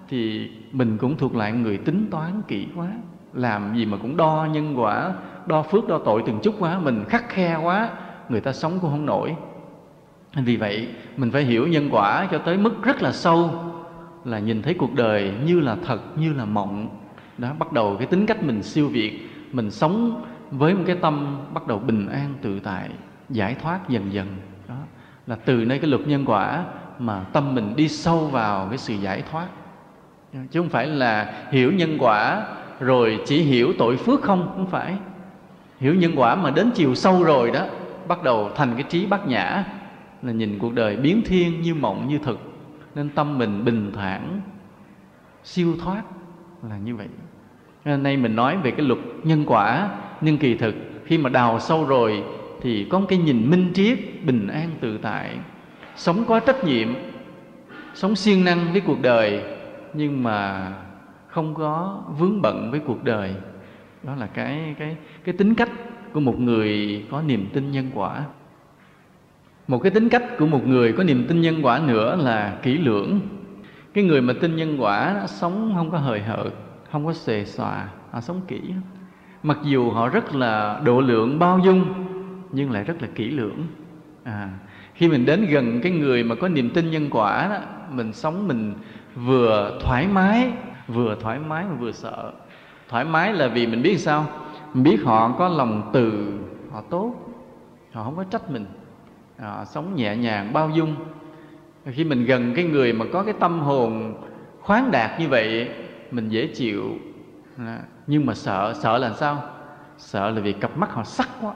[SPEAKER 1] thì mình cũng thuộc lại người tính toán kỹ quá, làm gì mà cũng đo nhân quả, đo phước, đo tội từng chút quá, mình khắc khe quá, người ta sống cũng không nổi. Vì vậy, mình phải hiểu nhân quả cho tới mức rất là sâu, là nhìn thấy cuộc đời như là thật, như là mộng. Đó, bắt đầu cái tính cách mình siêu việt, mình sống với một cái tâm bắt đầu bình an, tự tại, giải thoát dần dần. Đó, là từ nơi cái luật nhân quả mà tâm mình đi sâu vào cái sự giải thoát chứ không phải là hiểu nhân quả rồi chỉ hiểu tội phước không? Không phải. Hiểu nhân quả mà đến chiều sâu rồi đó, bắt đầu thành cái trí bát nhã, là nhìn cuộc đời biến thiên như mộng như thực, nên tâm mình bình thản, siêu thoát, là như vậy. Hôm nay mình nói về cái luật nhân quả, nhưng kỳ thực khi mà đào sâu rồi thì có một cái nhìn minh triết, bình an tự tại. Sống có trách nhiệm, sống siêng năng với cuộc đời nhưng mà không có vướng bận với cuộc đời. Đó là cái cái cái tính cách của một người có niềm tin nhân quả. Một cái tính cách của một người có niềm tin nhân quả nữa là kỹ lưỡng. Cái người mà tin nhân quả sống không có hời hợt không có xề xòa họ sống kỹ mặc dù họ rất là độ lượng bao dung nhưng lại rất là kỹ lưỡng. À, khi mình đến gần cái người mà có niềm tin nhân quả đó, mình sống mình vừa thoải mái, vừa thoải mái mà vừa sợ. Thoải mái là vì mình biết sao? Mình biết họ có lòng từ, họ tốt. Họ không có trách mình. Họ sống nhẹ nhàng, bao dung. Khi mình gần cái người mà có cái tâm hồn khoáng đạt như vậy, mình dễ chịu. À, nhưng mà sợ sợ là sao? Sợ là vì cặp mắt họ sắc quá.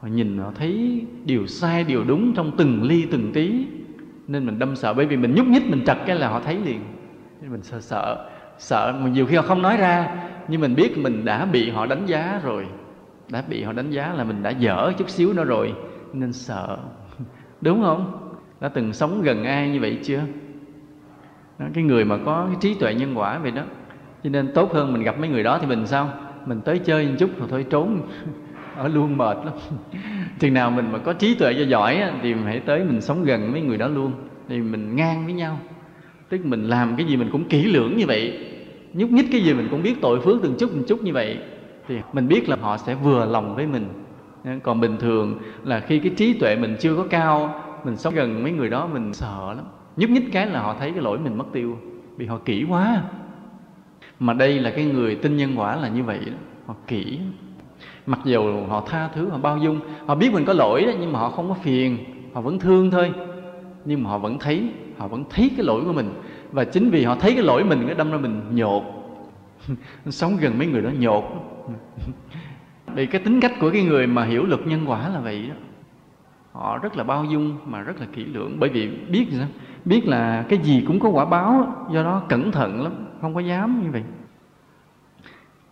[SPEAKER 1] Họ nhìn, họ thấy điều sai, điều đúng trong từng ly, từng tí nên mình đâm sợ bởi vì mình nhúc nhích mình trật cái là họ thấy liền. Nên mình sợ sợ sợ. Mà nhiều khi họ không nói ra nhưng mình biết mình đã bị họ đánh giá rồi. Đã bị họ đánh giá là mình đã dở chút xíu nữa rồi nên sợ. Đúng không? Đã từng sống gần ai như vậy chưa? Đó, cái người mà có cái trí tuệ nhân quả vậy đó. Cho nên tốt hơn mình gặp mấy người đó thì mình sao? Mình tới chơi một chút rồi thôi trốn. ở luôn mệt lắm. Chừng nào mình mà có trí tuệ cho giỏi thì mình hãy tới mình sống gần mấy người đó luôn. Thì mình ngang với nhau. Tức mình làm cái gì mình cũng kỹ lưỡng như vậy. Nhúc nhích cái gì mình cũng biết tội phước từng chút từng chút như vậy. Thì mình biết là họ sẽ vừa lòng với mình. Còn bình thường là khi cái trí tuệ mình chưa có cao, mình sống gần mấy người đó, mình sợ lắm. Nhúc nhích cái là họ thấy cái lỗi mình mất tiêu, vì họ kỹ quá. Mà đây là cái người tin nhân quả là như vậy đó. Họ kỹ mặc dù họ tha thứ, họ bao dung, họ biết mình có lỗi đó, nhưng mà họ không có phiền, họ vẫn thương thôi. Nhưng mà họ vẫn thấy, họ vẫn thấy cái lỗi của mình. Và chính vì họ thấy cái lỗi mình, cái đâm ra mình nhột. Sống gần mấy người đó nhột. Vì cái tính cách của cái người mà hiểu luật nhân quả là vậy đó. Họ rất là bao dung mà rất là kỹ lưỡng. Bởi vì biết sao? Biết là cái gì cũng có quả báo, do đó cẩn thận lắm, không có dám như vậy.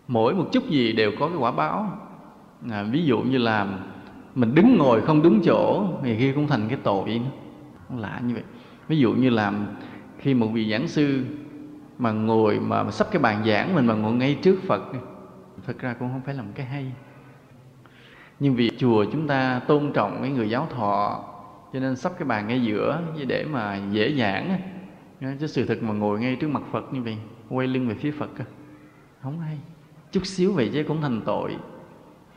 [SPEAKER 1] Mỗi một chút gì đều có cái quả báo à, ví dụ như là mình đứng ngồi không đúng chỗ thì khi cũng thành cái tội nó lạ như vậy. Ví dụ như là khi một vị giảng sư mà ngồi mà, mà sắp cái bàn giảng mình mà ngồi ngay trước phật thật ra cũng không phải là một cái hay. Nhưng vì chùa chúng ta tôn trọng cái người giáo thọ cho nên sắp cái bàn ngay giữa để mà dễ giảng chứ sự thật mà ngồi ngay trước mặt phật như vậy quay lưng về phía phật không hay. Chút xíu vậy chứ cũng thành tội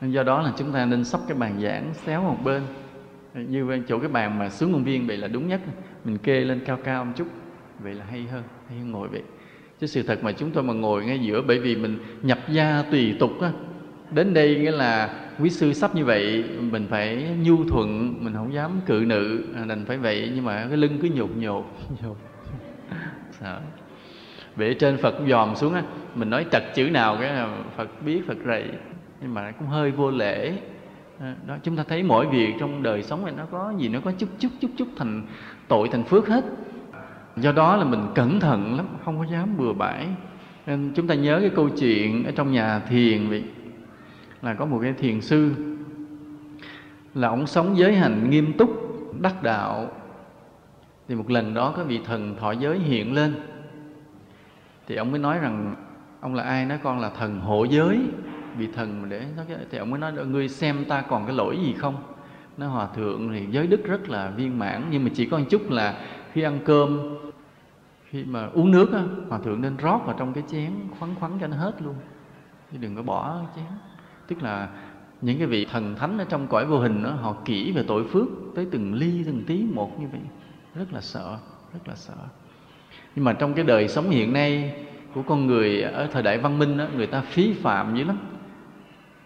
[SPEAKER 1] nên do đó là chúng ta nên sắp cái bàn giảng xéo một bên. Như chỗ cái bàn mà xuống công viên vậy là đúng nhất. Mình kê lên cao cao một chút, vậy là hay hơn hay hơn ngồi vậy. Chứ sự thật mà chúng tôi mà ngồi ngay giữa, bởi vì mình nhập gia tùy tục á, đến đây nghĩa là quý sư sắp như vậy, mình phải nhu thuận, mình không dám cự nữ à, đành phải vậy. Nhưng mà cái lưng cứ nhột nhột nhột. Sợ. Về trên phật dòm xuống á, mình nói trật chữ nào cái phật biết, phật rầy nhưng mà cũng hơi vô lễ. Ờ, đó, chúng ta thấy mỗi việc trong đời sống này nó có gì, nó có chút chút chút chút thành tội, thành phước hết. Do đó là mình cẩn thận lắm, không có dám bừa bãi. Nên chúng ta nhớ cái câu chuyện ở trong nhà thiền vậy là có một cái thiền sư là ông sống giới hành nghiêm túc, đắc đạo. Thì một lần đó có vị thần thọ giới hiện lên. Thì ông mới nói rằng, ông là ai? Nói con là thần hộ giới vị thần mà để nói thì ông mới nói ngươi xem ta còn cái lỗi gì không? Nó hòa thượng thì giới đức rất là viên mãn nhưng mà chỉ có một chút là khi ăn cơm khi mà uống nước á hòa thượng nên rót vào trong cái chén khoắn khoắn cho nó hết luôn. Chứ đừng có bỏ chén. Tức là những cái vị thần thánh ở trong cõi vô hình đó, họ kỹ về tội phước tới từng ly từng tí một như vậy. Rất là sợ rất là sợ. Nhưng mà trong cái đời sống hiện nay của con người ở thời đại văn minh đó, người ta phí phạm dữ lắm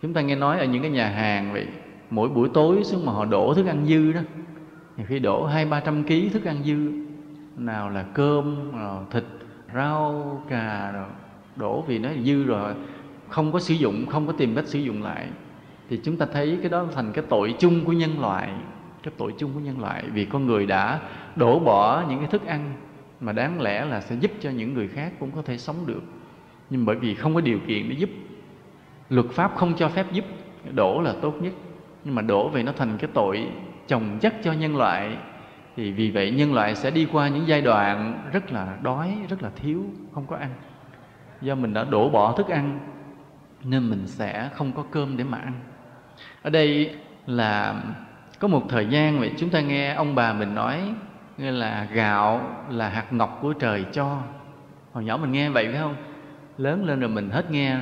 [SPEAKER 1] chúng ta nghe nói ở những cái nhà hàng vậy, mỗi buổi tối xuống mà họ đổ thức ăn dư đó. Thì khi đổ hai, ba trăm ký thức ăn dư. Nào là cơm rồi thịt, rau, cà, rồi đổ vì nó dư rồi, không có sử dụng, không có tìm cách sử dụng lại. Thì chúng ta thấy cái đó thành cái tội chung của nhân loại, cái tội chung của nhân loại. Vì con người đã đổ bỏ những cái thức ăn mà đáng lẽ là sẽ giúp cho những người khác cũng có thể sống được. Nhưng bởi vì không có điều kiện để giúp luật pháp không cho phép giúp, đổ là tốt nhất. Nhưng mà đổ về nó thành cái tội chồng chất cho nhân loại. Thì vì vậy nhân loại sẽ đi qua những giai đoạn rất là đói, rất là thiếu, không có ăn. Do mình đã đổ bỏ thức ăn, nên mình sẽ không có cơm để mà ăn. Ở đây là có một thời gian vậy chúng ta nghe ông bà mình nói nghĩa là gạo là hạt ngọc của trời cho. Hồi nhỏ mình nghe vậy phải không? Lớn lên rồi mình hết nghe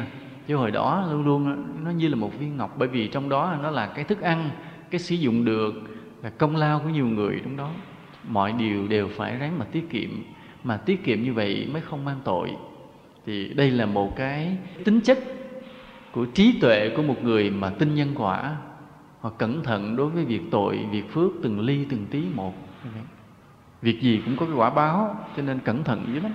[SPEAKER 1] chứ hồi đó luôn luôn nó như là một viên ngọc. Bởi vì trong đó nó là cái thức ăn, cái sử dụng được là công lao của nhiều người trong đó. Mọi điều đều phải ráng mà tiết kiệm. Mà tiết kiệm như vậy mới không mang tội. Thì đây là một cái tính chất của trí tuệ của một người mà tin nhân quả hoặc cẩn thận đối với việc tội, việc phước từng ly, từng tí một. Việc gì cũng có cái quả báo, cho nên cẩn thận dữ lắm.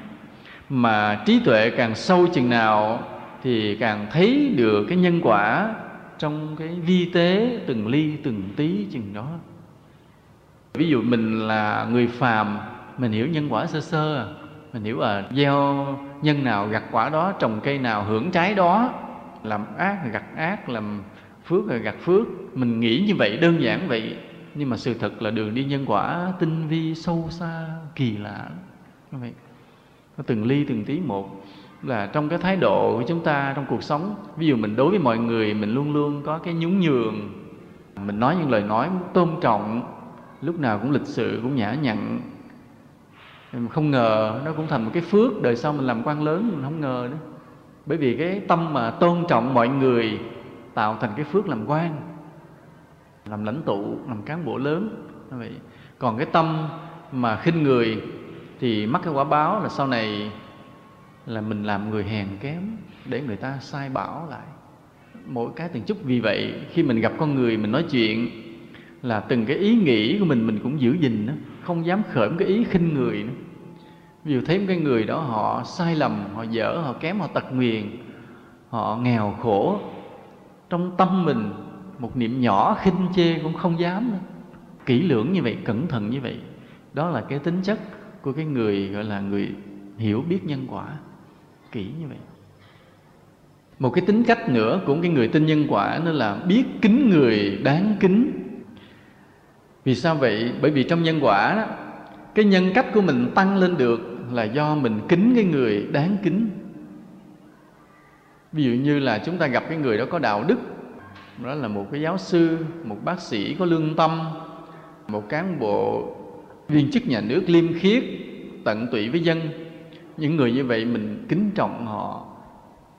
[SPEAKER 1] Mà trí tuệ càng sâu chừng nào thì càng thấy được cái nhân quả trong cái vi tế từng ly, từng tí chừng đó. Ví dụ mình là người phàm, mình hiểu nhân quả sơ sơ à. mình hiểu là gieo nhân nào gặt quả đó, trồng cây nào hưởng trái đó, làm ác là gặt ác, làm phước là gặt phước. Mình nghĩ như vậy, đơn giản vậy, nhưng mà sự thật là đường đi nhân quả tinh vi sâu xa, kỳ lạ lắm. Vậy, nó từng ly từng tí một là trong cái thái độ của chúng ta trong cuộc sống. Ví dụ mình đối với mọi người, mình luôn luôn có cái nhún nhường. Mình nói những lời nói tôn trọng, lúc nào cũng lịch sự, cũng nhã nhặn. Không ngờ nó cũng thành một cái phước, đời sau mình làm quan lớn, mình không ngờ nữa. Bởi vì cái tâm mà tôn trọng mọi người tạo thành cái phước làm quan, làm lãnh tụ, làm cán bộ lớn. Vậy. Còn cái tâm mà khinh người thì mắc cái quả báo là sau này là mình làm người hèn kém để người ta sai bảo lại. Mỗi cái từng chút vì vậy, khi mình gặp con người mình nói chuyện là từng cái ý nghĩ của mình mình cũng giữ gìn đó, không dám khởi một cái ý khinh người nữa. Ví dụ thấy một cái người đó họ sai lầm, họ dở, họ kém, họ tật nguyền, họ nghèo khổ, trong tâm mình một niệm nhỏ khinh chê cũng không dám nữa. Kỹ lưỡng như vậy, cẩn thận như vậy, đó là cái tính chất của cái người gọi là người hiểu biết nhân quả kỹ như vậy. Một cái tính cách nữa của cái người tin nhân quả nó là biết kính người đáng kính. Vì sao vậy? Bởi vì trong nhân quả đó, cái nhân cách của mình tăng lên được là do mình kính cái người đáng kính. Ví dụ như là chúng ta gặp cái người đó có đạo đức, đó là một cái giáo sư, một bác sĩ có lương tâm, một cán bộ viên chức nhà nước liêm khiết, tận tụy với dân những người như vậy mình kính trọng họ.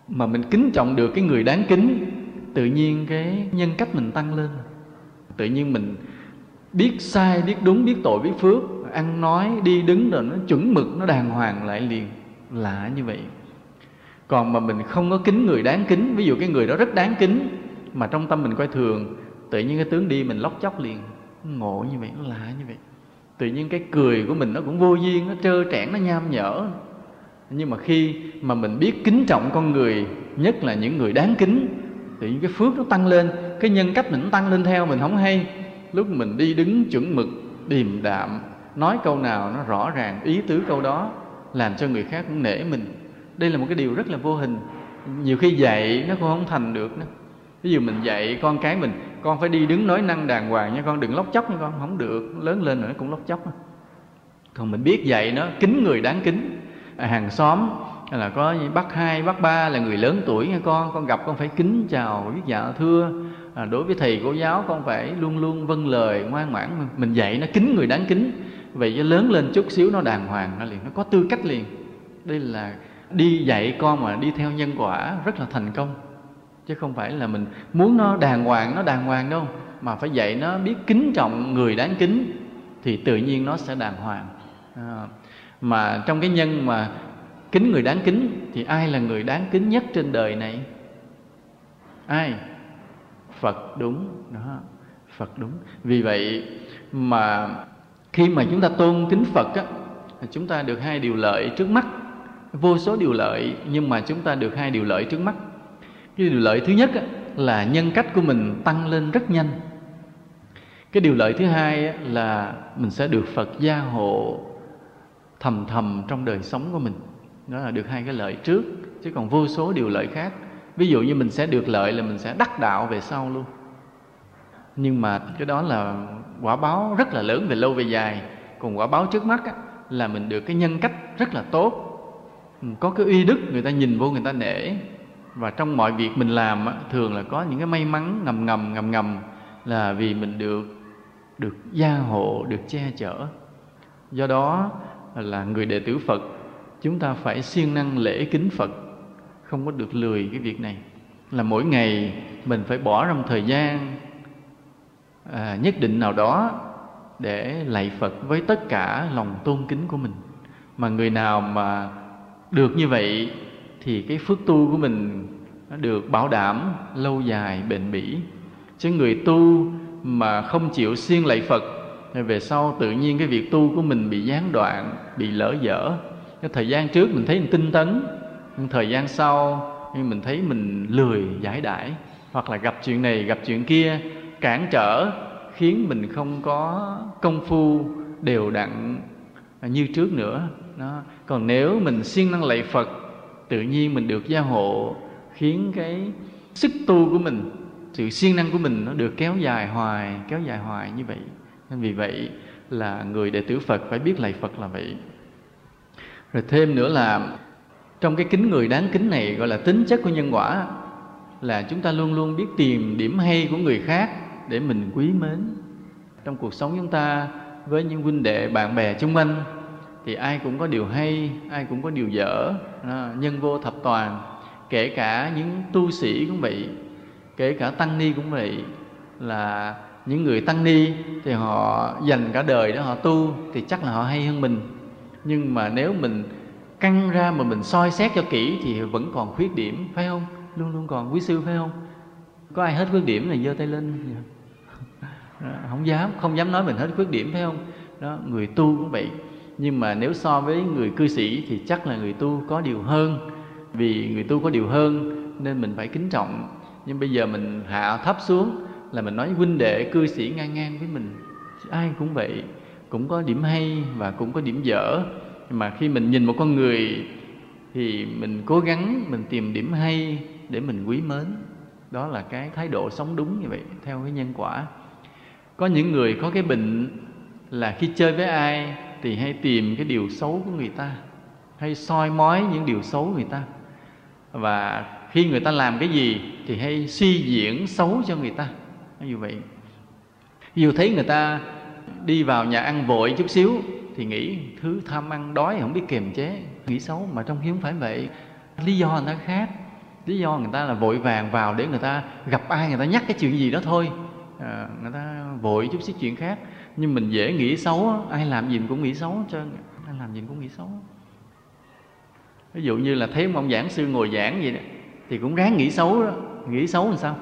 [SPEAKER 1] Mà mình kính trọng được cái người đáng kính, tự nhiên cái nhân cách mình tăng lên. Tự nhiên mình biết sai, biết đúng, biết tội, biết phước, ăn nói, đi đứng rồi nó chuẩn mực, nó đàng hoàng lại liền. Lạ như vậy. Còn mà mình không có kính người đáng kính, ví dụ cái người đó rất đáng kính, mà trong tâm mình coi thường, tự nhiên cái tướng đi mình lóc chóc liền. Ngộ như vậy, nó lạ như vậy. Tự nhiên cái cười của mình nó cũng vô duyên, nó trơ trẽn, nó nham nhở nhưng mà khi mà mình biết kính trọng con người, nhất là những người đáng kính, thì những cái phước nó tăng lên, cái nhân cách mình tăng lên theo mình không hay. Lúc mình đi đứng chuẩn mực, điềm đạm, nói câu nào nó rõ ràng, ý tứ câu đó, làm cho người khác cũng nể mình. Đây là một cái điều rất là vô hình. Nhiều khi dạy nó cũng không thành được nữa. Ví dụ mình dạy con cái mình, con phải đi đứng nói năng đàng hoàng nha con, đừng lóc chóc nha con. Không được, lớn lên rồi nó cũng lóc chóc còn mình biết dạy nó kính người đáng kính hàng xóm hay là có bác hai bác ba là người lớn tuổi nghe con con gặp con phải kính chào biết dạ thưa. À, đối với thầy cô giáo con phải luôn luôn vâng lời ngoan ngoãn mình dạy nó kính người đáng kính. Vậy cho lớn lên chút xíu nó đàng hoàng nó liền nó có tư cách liền. Đây là đi dạy con mà đi theo nhân quả rất là thành công. Chứ không phải là mình muốn nó đàng hoàng nó đàng hoàng đâu mà phải dạy nó biết kính trọng người đáng kính thì tự nhiên nó sẽ đàng hoàng. À, mà trong cái nhân mà kính người đáng kính thì ai là người đáng kính nhất trên đời này? Ai? Phật đúng. Đó phật đúng. Vì vậy mà khi mà chúng ta tôn kính phật á chúng ta được hai điều lợi trước mắt. Vô số điều lợi nhưng mà chúng ta được hai điều lợi trước mắt. Cái điều lợi thứ nhất á, là nhân cách của mình tăng lên rất nhanh. Cái điều lợi thứ hai á, là mình sẽ được phật gia hộ thầm thầm trong đời sống của mình. Đó là được hai cái lợi trước chứ còn vô số điều lợi khác. Ví dụ như mình sẽ được lợi là mình sẽ đắc đạo về sau luôn. Nhưng mà cái đó là quả báo rất là lớn về lâu về dài. Còn quả báo trước mắt á, là mình được cái nhân cách rất là tốt. Ừ, có cái uy đức người ta nhìn vô người ta nể. Và trong mọi việc mình làm á, thường là có những cái may mắn ngầm ngầm ngầm ngầm là vì mình được được gia hộ được che chở. Do đó là người đệ tử Phật chúng ta phải siêng năng lễ kính Phật. Không có được lười cái việc này. Là mỗi ngày mình phải bỏ ra một thời gian à, nhất định nào đó để lạy Phật với tất cả lòng tôn kính của mình. Mà người nào mà được như vậy thì cái phước tu của mình nó được bảo đảm lâu dài bền bỉ. Chứ người tu mà không chịu siêng lạy Phật nên về sau tự nhiên cái việc tu của mình bị gián đoạn, bị lỡ dở. Cái thời gian trước mình thấy mình tinh tấn, nhưng thời gian sau nhưng mình thấy mình lười giải đãi. Hoặc là gặp chuyện này, gặp chuyện kia, cản trở, khiến mình không có công phu, đều đặn như trước nữa. Đó. còn nếu mình siêng năng lạy phật, tự nhiên mình được gia hộ, khiến cái sức tu của mình, sự siêng năng của mình nó được kéo dài hoài, kéo dài hoài như vậy vì vậy là người đệ tử phật phải biết lạy phật là vậy. Rồi thêm nữa là trong cái kính người đáng kính này gọi là tính chất của nhân quả, là chúng ta luôn luôn biết tìm điểm hay của người khác để mình quý mến. Trong cuộc sống chúng ta với những huynh đệ, bạn bè chung quanh thì ai cũng có điều hay, ai cũng có điều dở nhân vô thập toàn, kể cả những tu sĩ cũng vậy, kể cả tăng ni cũng vậy, là những người tăng ni thì họ dành cả đời để họ tu thì chắc là họ hay hơn mình. Nhưng mà nếu mình căng ra mà mình soi xét cho kỹ thì vẫn còn khuyết điểm, phải không? Luôn luôn còn quý sư, phải không? Có ai hết khuyết điểm này giơ tay lên? Không dám không dám nói mình hết khuyết điểm, phải không? Đó, người tu cũng vậy. Nhưng mà nếu so với người cư sĩ thì chắc là người tu có điều hơn. Vì người tu có điều hơn nên mình phải kính trọng. Nhưng bây giờ mình hạ thấp xuống là mình nói huynh đệ, cư sĩ ngang ngang với mình. Ai cũng vậy, cũng có điểm hay và cũng có điểm dở. Mà khi mình nhìn một con người thì mình cố gắng, mình tìm điểm hay để mình quý mến. Đó là cái thái độ sống đúng như vậy, theo cái nhân quả. Có những người có cái bệnh là khi chơi với ai thì hay tìm cái điều xấu của người ta, hay soi mói những điều xấu người ta. Và khi người ta làm cái gì thì hay suy diễn xấu cho người ta như vậy. Dù thấy người ta đi vào nhà ăn vội chút xíu thì nghĩ thứ tham ăn đói không biết kiềm chế nghĩ xấu mà trong khi không phải vậy. Lý do người ta khác. Lý do người ta là vội vàng vào để người ta gặp ai người ta nhắc cái chuyện gì đó thôi. À, người ta vội chút xíu chuyện khác. Nhưng mình dễ nghĩ xấu ai làm gì cũng nghĩ xấu cho ai làm gì cũng nghĩ xấu. Ví dụ như là thấy một ông giảng sư ngồi giảng vậy đó thì cũng ráng nghĩ xấu đó. Nghĩ xấu làm sao?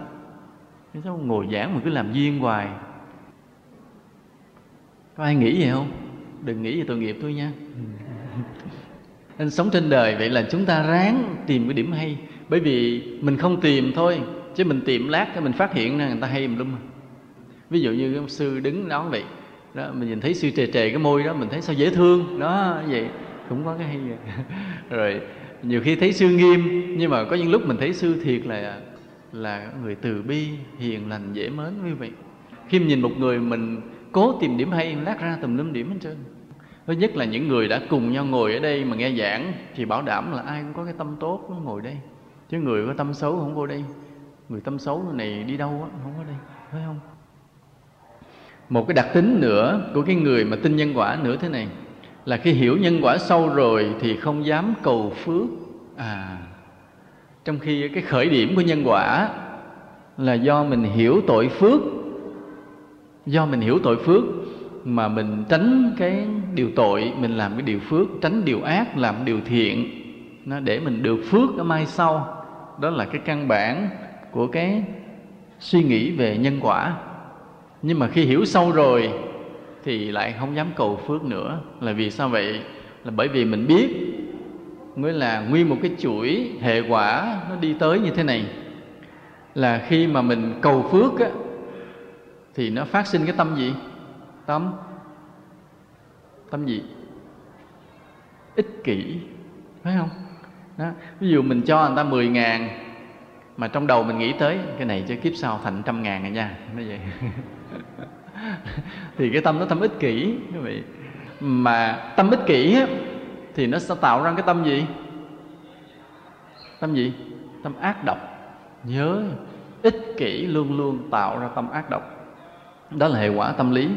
[SPEAKER 1] Nghĩ sao ngồi giảng mà cứ làm duyên hoài. Có ai nghĩ vậy không? Đừng nghĩ về tội nghiệp tôi nha. Nên sống trên đời vậy là chúng ta ráng tìm cái điểm hay. Bởi vì mình không tìm thôi, chứ mình tìm lát thì mình phát hiện ra người ta hay mình lum. Ví dụ như ông sư đứng đó vậy. Đó, mình nhìn thấy sư trề trề cái môi đó, mình thấy sao dễ thương. Đó, vậy. Cũng có cái hay. Vậy rồi, nhiều khi thấy sư nghiêm, nhưng mà có những lúc mình thấy sư thiệt là là người từ bi hiền lành dễ mến như vậy khi mình nhìn một người mình cố tìm điểm hay, lát ra tùm lum điểm hết trơn. Thứ nhất là những người đã cùng nhau ngồi ở đây mà nghe giảng thì bảo đảm là ai cũng có cái tâm tốt mới ngồi đây. Chứ người có tâm xấu không vô đây. Người tâm xấu này đi đâu á, không có đây, phải không? Một cái đặc tính nữa của cái người mà tin nhân quả nữa thế này, là khi hiểu nhân quả sâu rồi thì không dám cầu phước. À trong khi cái khởi điểm của nhân quả là do mình hiểu tội phước, do mình hiểu tội phước mà mình tránh cái điều tội, mình làm cái điều phước, tránh điều ác, làm điều thiện, nó để mình được phước ở mai sau. Đó là cái căn bản của cái suy nghĩ về nhân quả. Nhưng mà khi hiểu sâu rồi thì lại không dám cầu phước nữa. Là vì sao vậy? Là bởi vì mình biết mới là nguyên một cái chuỗi hệ quả nó đi tới như thế này. Là khi mà mình cầu phước á, thì nó phát sinh cái tâm gì? Tâm? Tâm gì? Ích kỷ phải không? Đó. ví dụ mình cho người ta 10 ngàn mà trong đầu mình nghĩ tới cái này cho kiếp sau thành trăm ngàn rồi nha nó vậy. Thì cái tâm nó tâm ích kỷ quý vị. Mà tâm ích kỷ á, thì nó sẽ tạo ra cái tâm gì? Tâm gì? Tâm ác độc. Nhớ, ích kỷ luôn luôn tạo ra tâm ác độc. Đó là hệ quả tâm lý.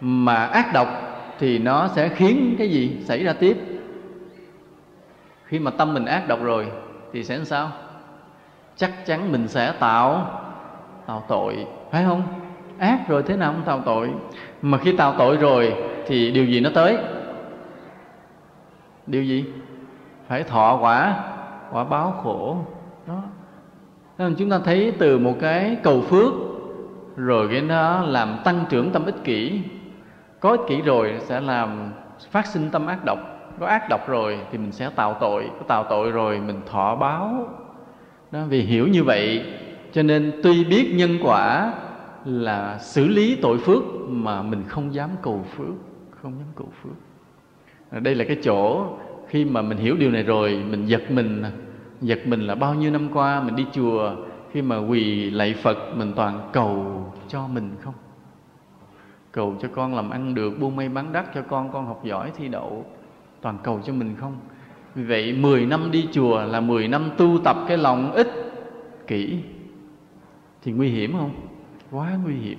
[SPEAKER 1] Mà ác độc thì nó sẽ khiến cái gì xảy ra tiếp? Khi mà tâm mình ác độc rồi thì sẽ làm sao? Chắc chắn mình sẽ tạo tạo tội, phải không? Ác rồi thế nào không tạo tội. Mà khi tạo tội rồi thì điều gì nó tới? Điều gì? Phải thọ quả quả báo khổ. Đó. Nên chúng ta thấy từ một cái cầu phước, rồi cái nó làm tăng trưởng tâm ích kỷ. Có ích kỷ rồi sẽ làm phát sinh tâm ác độc. Có ác độc rồi thì mình sẽ tạo tội. Có tạo tội rồi mình thọ báo. Đó, vì hiểu như vậy, cho nên tuy biết nhân quả là xử lý tội phước mà mình không dám cầu phước, không dám cầu phước đây là cái chỗ khi mà mình hiểu điều này rồi, mình giật mình. Giật mình là bao nhiêu năm qua mình đi chùa, khi mà quỳ lạy phật, mình toàn cầu cho mình không? Cầu cho con làm ăn được buôn may bán đắt cho con con học giỏi thi đậu, toàn cầu cho mình không? Vì vậy 10 năm đi chùa là 10 năm tu tập cái lòng ích kỷ. Thì nguy hiểm không? Quá nguy hiểm.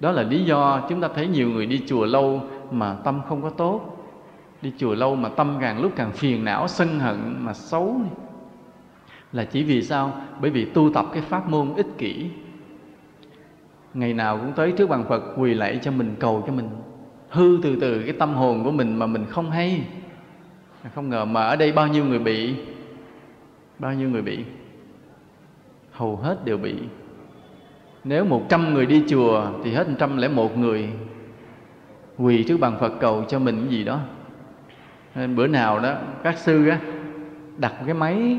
[SPEAKER 1] Đó là lý do chúng ta thấy nhiều người đi chùa lâu mà tâm không có tốt đi chùa lâu mà tâm càng lúc càng phiền não, sân hận mà xấu là chỉ vì sao? Bởi vì tu tập cái pháp môn ích kỷ. Ngày nào cũng tới trước bàn phật quỳ lạy cho mình, cầu cho mình. Hư từ từ cái tâm hồn của mình mà mình không hay. Không ngờ mà ở đây bao nhiêu người bị? Bao nhiêu người bị? Hầu hết đều bị. Nếu một trăm người đi chùa thì hết một trăm lẻ một người. Quỳ trước bàn Phật cầu cho mình cái gì đó nên bữa nào đó, các sư á, đặt cái máy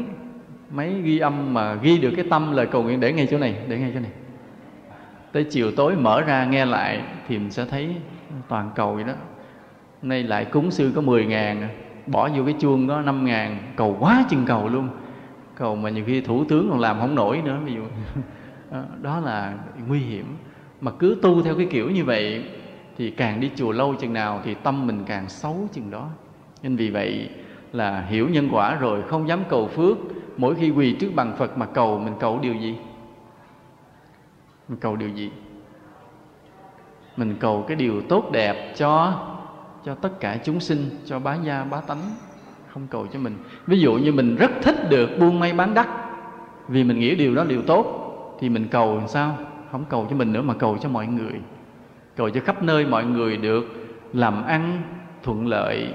[SPEAKER 1] máy ghi âm mà ghi được cái tâm lời cầu nguyện để ngay chỗ này, để ngay chỗ này. Tới chiều tối mở ra nghe lại thì mình sẽ thấy toàn cầu vậy đó. Nay lại cúng sư có 10 ngàn, bỏ vô cái chuông có 5 ngàn, cầu quá chừng cầu luôn. Cầu mà nhiều khi thủ tướng còn làm không nổi nữa, ví dụ. Đó là nguy hiểm. Mà cứ tu theo cái kiểu như vậy thì càng đi chùa lâu chừng nào thì tâm mình càng xấu chừng đó nên vì vậy là hiểu nhân quả rồi không dám cầu phước, mỗi khi quỳ trước bằng phật mà cầu, mình cầu điều gì? Mình cầu điều gì? Mình cầu cái điều tốt đẹp cho cho tất cả chúng sinh, cho bá gia, bá tánh, không cầu cho mình. Ví dụ như mình rất thích được buôn may bán đắt, vì mình nghĩ điều đó điều tốt, thì mình cầu làm sao? Không cầu cho mình nữa mà cầu cho mọi người. Cầu cho khắp nơi mọi người được làm ăn thuận lợi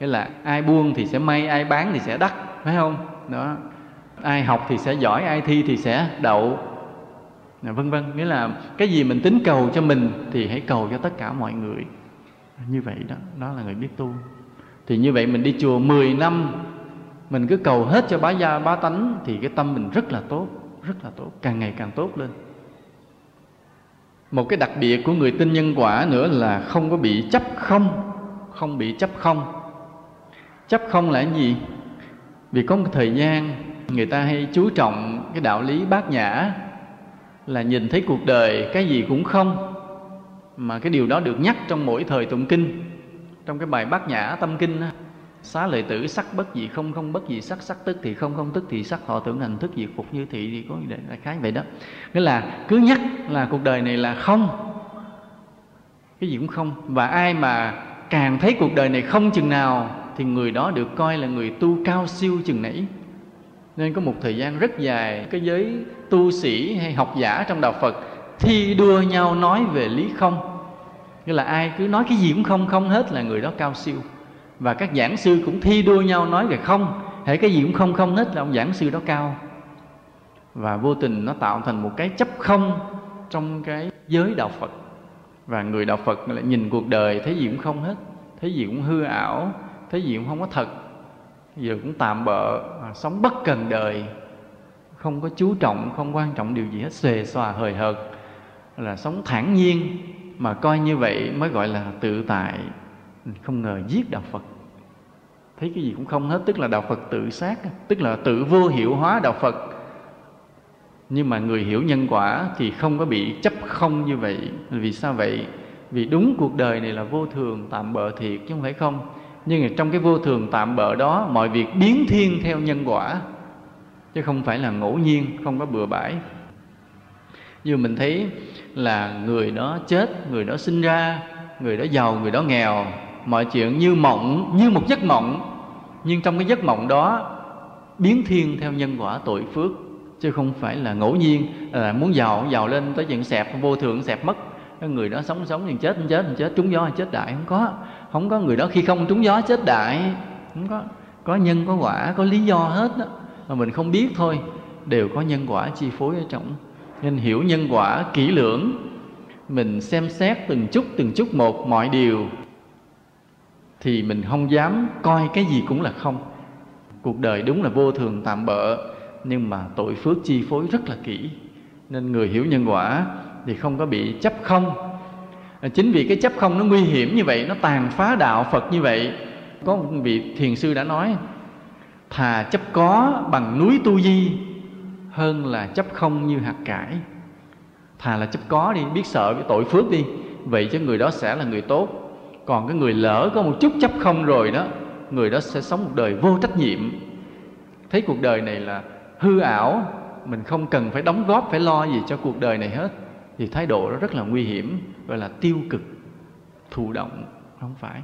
[SPEAKER 1] nghĩa là ai buông thì sẽ may, ai bán thì sẽ đắt, phải không? Đó. Ai học thì sẽ giỏi, ai thi thì sẽ đậu. Vân vân. Nghĩa là cái gì mình tính cầu cho mình thì hãy cầu cho tất cả mọi người. Như vậy đó đó là người biết tu. Thì như vậy mình đi chùa 10 năm, mình cứ cầu hết cho bá gia, bá tánh thì cái tâm mình rất là tốt, rất là tốt, càng ngày càng tốt lên. Một cái đặc biệt của người tin nhân quả nữa là không có bị chấp không không bị chấp không chấp không là cái gì? Vì có một thời gian, người ta hay chú trọng cái đạo lý bát nhã, là nhìn thấy cuộc đời cái gì cũng không, mà cái điều đó được nhắc trong mỗi thời tụng kinh. Trong cái bài bát nhã tâm kinh xá lợi tử sắc bất gì không không bất gì sắc sắc tức thì không không tức thì sắc, họ tưởng hành thức diệt phục như thị thì có đại khái vậy đó. Nghĩa là cứ nhắc là cuộc đời này là không, cái gì cũng không. Và ai mà càng thấy cuộc đời này không chừng nào thì người đó được coi là người tu cao siêu chừng nãy. Nên có một thời gian rất dài, cái giới tu sĩ hay học giả trong đạo phật thi đua nhau nói về lý không. Nghĩa là ai cứ nói cái gì cũng không không hết là người đó cao siêu. Và các giảng sư cũng thi đua nhau nói về không hệ cái gì cũng không không hết là ông giảng sư đó cao. Và vô tình nó tạo thành một cái chấp không trong cái giới đạo phật. Và người đạo phật lại nhìn cuộc đời thấy gì cũng không hết, thấy gì cũng hư ảo thế diện không có thật. Giờ cũng tạm bợ à, sống bất cần đời. Không có chú trọng, không quan trọng điều gì hết, xề xòa, hời hợt. Là sống thản nhiên, mà coi như vậy mới gọi là tự tại. Không ngờ giết đạo phật. Thấy cái gì cũng không hết, tức là đạo phật tự sát, tức là tự vô hiệu hóa đạo phật. Nhưng mà người hiểu nhân quả thì không có bị chấp không như vậy. Vì sao vậy? Vì đúng cuộc đời này là vô thường, tạm bợ thiệt chứ không phải không nhưng mà trong cái vô thường tạm bợ đó, mọi việc biến thiên theo nhân quả. Chứ không phải là ngẫu nhiên, không có bừa bãi. Như mình thấy là người đó chết, người đó sinh ra, người đó giàu, người đó nghèo. Mọi chuyện như mộng, như một giấc mộng. Nhưng trong cái giấc mộng đó, biến thiên theo nhân quả tội phước. Chứ không phải là ngẫu nhiên là muốn giàu giàu lên tới chuyện xẹp, vô thường xẹp mất. Người đó sống sống thì chết chết chết, trúng gió, chết đại, không có không có người đó. Khi không trúng gió chết đại, không có có nhân, có quả, có lý do hết đó. Mà mình không biết thôi, đều có nhân quả chi phối ở trong. Nên hiểu nhân quả, kỹ lưỡng. Mình xem xét từng chút từng chút một mọi điều, thì mình không dám coi cái gì cũng là không. Cuộc đời đúng là vô thường tạm bợ, nhưng mà tội phước chi phối rất là kỹ. Nên người hiểu nhân quả thì không có bị chấp không. À, chính vì cái chấp không nó nguy hiểm như vậy, nó tàn phá đạo phật như vậy, có một vị thiền sư đã nói, thà chấp có bằng núi tu di hơn là chấp không như hạt cải. Thà là chấp có đi, biết sợ cái tội phước đi, vậy chứ người đó sẽ là người tốt. Còn cái người lỡ có một chút chấp không rồi đó, người đó sẽ sống một đời vô trách nhiệm. Thấy cuộc đời này là hư ảo, mình không cần phải đóng góp, phải lo gì cho cuộc đời này hết, thì thái độ đó rất là nguy hiểm gọi là tiêu cực, thụ động, không phải.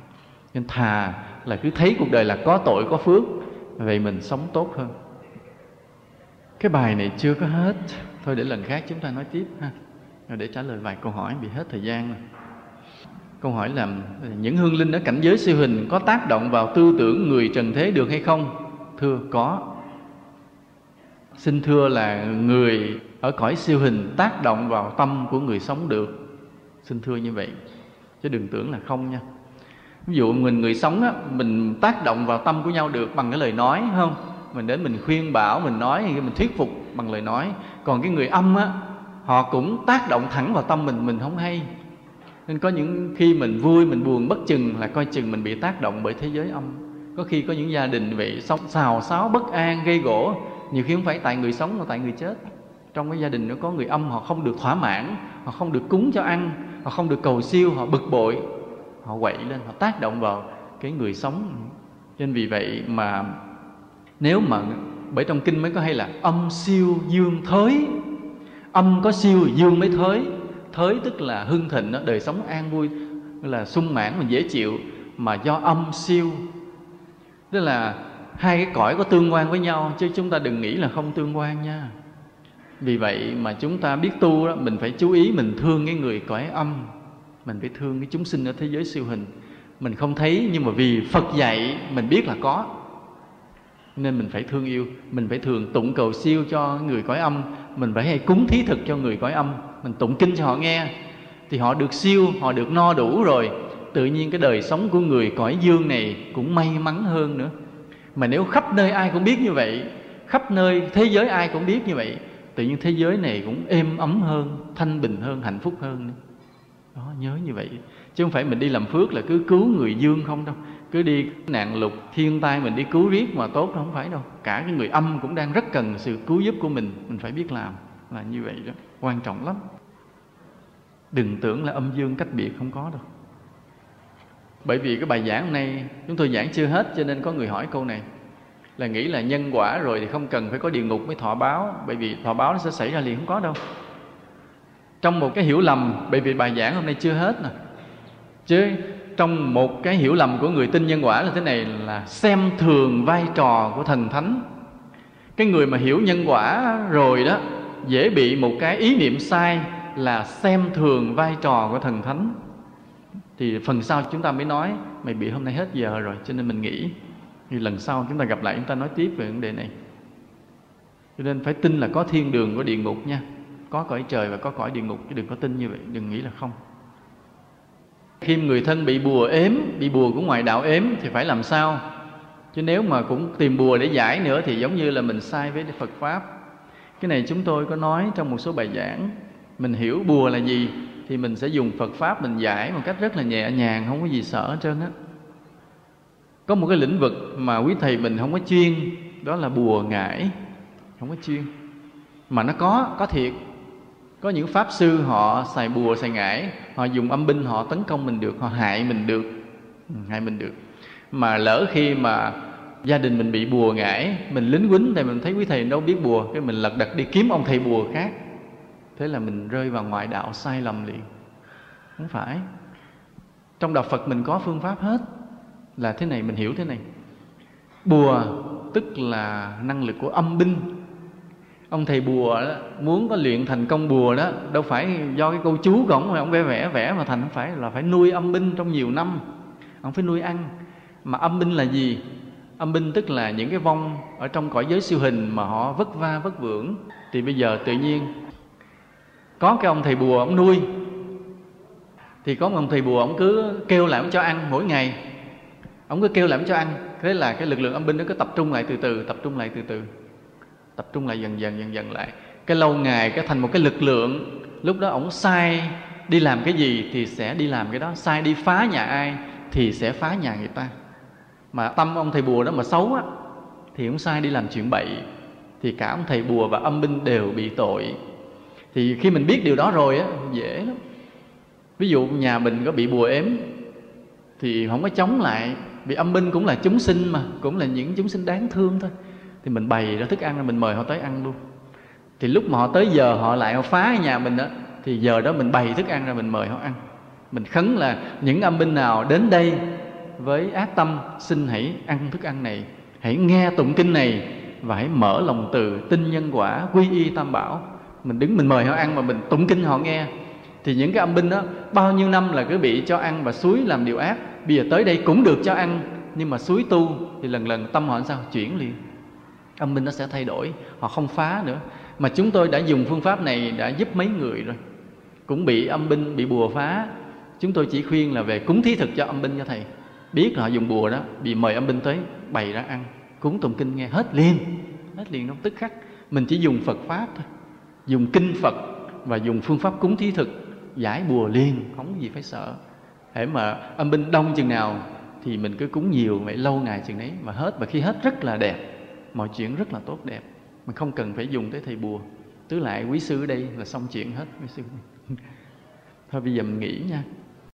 [SPEAKER 1] Nên thà là cứ thấy cuộc đời là có tội, có phước, vậy mình sống tốt hơn. Cái bài này chưa có hết. Thôi để lần khác chúng ta nói tiếp ha. Rồi để trả lời vài câu hỏi, bị hết thời gian rồi. Câu hỏi là, những hương linh ở cảnh giới siêu hình có tác động vào tư tưởng người trần thế được hay không? Thưa, có. Xin thưa là người ở cõi siêu hình tác động vào tâm của người sống được xin thưa như vậy, chứ đừng tưởng là không nha. Ví dụ mình, người sống á, mình tác động vào tâm của nhau được bằng cái lời nói không? Mình đến mình khuyên bảo, mình nói mình thuyết phục bằng lời nói. Còn cái người âm á, họ cũng tác động thẳng vào tâm mình mình không hay. Nên có những khi mình vui, mình buồn, bất chừng là coi chừng mình bị tác động bởi thế giới âm. Có khi có những gia đình bị sống xào xáo, bất an, gây gỗ. Nhiều khi không phải tại người sống mà tại người chết. Trong cái gia đình nó có người âm, họ không được thỏa mãn, họ không được cúng cho ăn họ không được cầu siêu họ bực bội họ quậy lên họ tác động vào cái người sống. Nên vì vậy mà nếu mà bởi trong kinh mới có hay là âm siêu dương thới âm có siêu dương mới thới. Thới tức là hưng thịnh đó, đời sống an vui là sung mãn và dễ chịu mà do âm siêu. Tức là hai cái cõi có tương quan với nhau chứ chúng ta đừng nghĩ là không tương quan nha vì vậy mà chúng ta biết tu đó, mình phải chú ý, mình thương cái người cõi âm. Mình phải thương cái chúng sinh ở thế giới siêu hình. Mình không thấy, nhưng mà vì phật dạy, mình biết là có. Nên mình phải thương yêu. Mình phải thường tụng cầu siêu cho người cõi âm. Mình phải hay cúng thí thực cho người cõi âm. Mình tụng kinh cho họ nghe. Thì họ được siêu, họ được no đủ rồi. Tự nhiên cái đời sống của người cõi dương này cũng may mắn hơn nữa. Mà nếu khắp nơi ai cũng biết như vậy, khắp nơi thế giới ai cũng biết như vậy tự nhiên thế giới này cũng êm ấm hơn, thanh bình hơn, hạnh phúc hơn nữa. Đó, nhớ như vậy. Chứ không phải mình đi làm phước là cứ cứu người dương không đâu. Cứ đi nạn lục thiên tai mình đi cứu riết mà tốt không phải đâu. Cả cái người âm cũng đang rất cần sự cứu giúp của mình. Mình phải biết làm là như vậy đó. Quan trọng lắm. Đừng tưởng là âm dương cách biệt không có đâu. Bởi vì cái bài giảng hôm nay chúng tôi giảng chưa hết cho nên có người hỏi câu này là nghĩ là nhân quả rồi thì không cần phải có địa ngục mới thọ báo, bởi vì thọ báo nó sẽ xảy ra liền, không có đâu. Trong một cái hiểu lầm, bởi vì bài giảng hôm nay chưa hết nè. Chứ trong một cái hiểu lầm của người tin nhân quả là thế này, là xem thường vai trò của thần thánh. Cái người mà hiểu nhân quả rồi đó, dễ bị một cái ý niệm sai là xem thường vai trò của thần thánh. Thì phần sau chúng ta mới nói, mày bị hôm nay hết giờ rồi, cho nên mình nghĩ thì lần sau chúng ta gặp lại, chúng ta nói tiếp về vấn đề này. Cho nên phải tin là có thiên đường, có địa ngục nha. Có cõi trời và có cõi địa ngục, chứ đừng có tin như vậy, đừng nghĩ là không. Khi người thân bị bùa ếm, bị bùa của ngoại đạo ếm thì phải làm sao? Chứ nếu mà cũng tìm bùa để giải nữa thì giống như là mình sai với phật pháp. Cái này chúng tôi có nói trong một số bài giảng. Mình hiểu bùa là gì thì mình sẽ dùng phật pháp mình giải một cách rất là nhẹ nhàng, không có gì sợ hết trơn á có một cái lĩnh vực mà quý thầy mình không có chuyên, đó là bùa ngải. Không có chuyên. Mà nó có có thiệt. Có những pháp sư họ xài bùa, xài ngải. Họ dùng âm binh họ tấn công mình được, họ hại mình được. Ừ, hại mình được. Mà lỡ khi mà gia đình mình bị bùa ngải, mình lính quýnh thì mình thấy quý thầy đâu biết bùa. Cái mình lật đật đi kiếm ông thầy bùa khác. Thế là mình rơi vào ngoại đạo sai lầm liền. Không phải. Trong đạo phật mình có phương pháp hết là thế này mình hiểu thế này. Bùa tức là năng lực của âm binh. Ông thầy bùa đó, muốn có luyện thành công bùa đó đâu phải do cái câu chú của ông mà ông vẽ vẽ vẽ mà thành không phải là phải nuôi âm binh trong nhiều năm. Ông phải nuôi ăn. Mà âm binh là gì? Âm binh tức là những cái vong ở trong cõi giới siêu hình mà họ vất va vất vưởng. Thì bây giờ tự nhiên có cái ông thầy bùa ông nuôi. Thì có một ông thầy bùa ông cứ kêu lại ông cho ăn mỗi ngày ông cứ kêu làm cho ăn. Thế là cái lực lượng âm binh nó cứ tập trung lại từ từ, tập trung lại từ từ. Tập trung lại dần dần dần dần lại. Cái lâu ngày cái thành một cái lực lượng, lúc đó ổng sai đi làm cái gì thì sẽ đi làm cái đó. Sai đi phá nhà ai thì sẽ phá nhà người ta. Mà tâm ông thầy bùa đó mà xấu á, thì ông sai đi làm chuyện bậy, thì cả ông thầy bùa và âm binh đều bị tội. Thì khi mình biết điều đó rồi á, dễ lắm. Ví dụ nhà mình có bị bùa ếm, thì không có chống lại vì âm binh cũng là chúng sinh mà, cũng là những chúng sinh đáng thương thôi. Thì mình bày ra thức ăn rồi mình mời họ tới ăn luôn. Thì lúc mà họ tới giờ họ lại họ phá nhà mình đó, thì giờ đó mình bày thức ăn ra mình mời họ ăn. Mình khấn là những âm binh nào đến đây với ác tâm, xin hãy ăn thức ăn này, hãy nghe tụng kinh này và hãy mở lòng từ tin nhân quả quy y tam bảo. Mình đứng mình mời họ ăn mà mình tụng kinh họ nghe. Thì những cái âm binh đó, bao nhiêu năm là cứ bị cho ăn và suối làm điều ác bây giờ tới đây cũng được cho ăn, nhưng mà suối tu thì lần lần tâm họ sao? Chuyển liền. Âm binh nó sẽ thay đổi, họ không phá nữa. Mà chúng tôi đã dùng phương pháp này đã giúp mấy người rồi. Cũng bị âm binh bị bùa phá. Chúng tôi chỉ khuyên là về cúng thí thực cho âm binh cho thầy. Biết là họ dùng bùa đó bị mời âm binh tới bày ra ăn, cúng tụng kinh nghe hết liền. Hết liền nó tức khắc. Mình chỉ dùng phật pháp thôi. Dùng kinh phật và dùng phương pháp cúng thí thực, giải bùa liền, không gì phải sợ hễ mà âm binh đông chừng nào thì mình cứ cúng nhiều vậy, lâu ngày chừng đấy, mà hết và khi hết rất là đẹp. Mọi chuyện rất là tốt đẹp. Mình không cần phải dùng tới thầy bùa. Tứ lại quý sư ở đây là xong chuyện hết, quý sư. Thôi bây giờ mình nghỉ nha.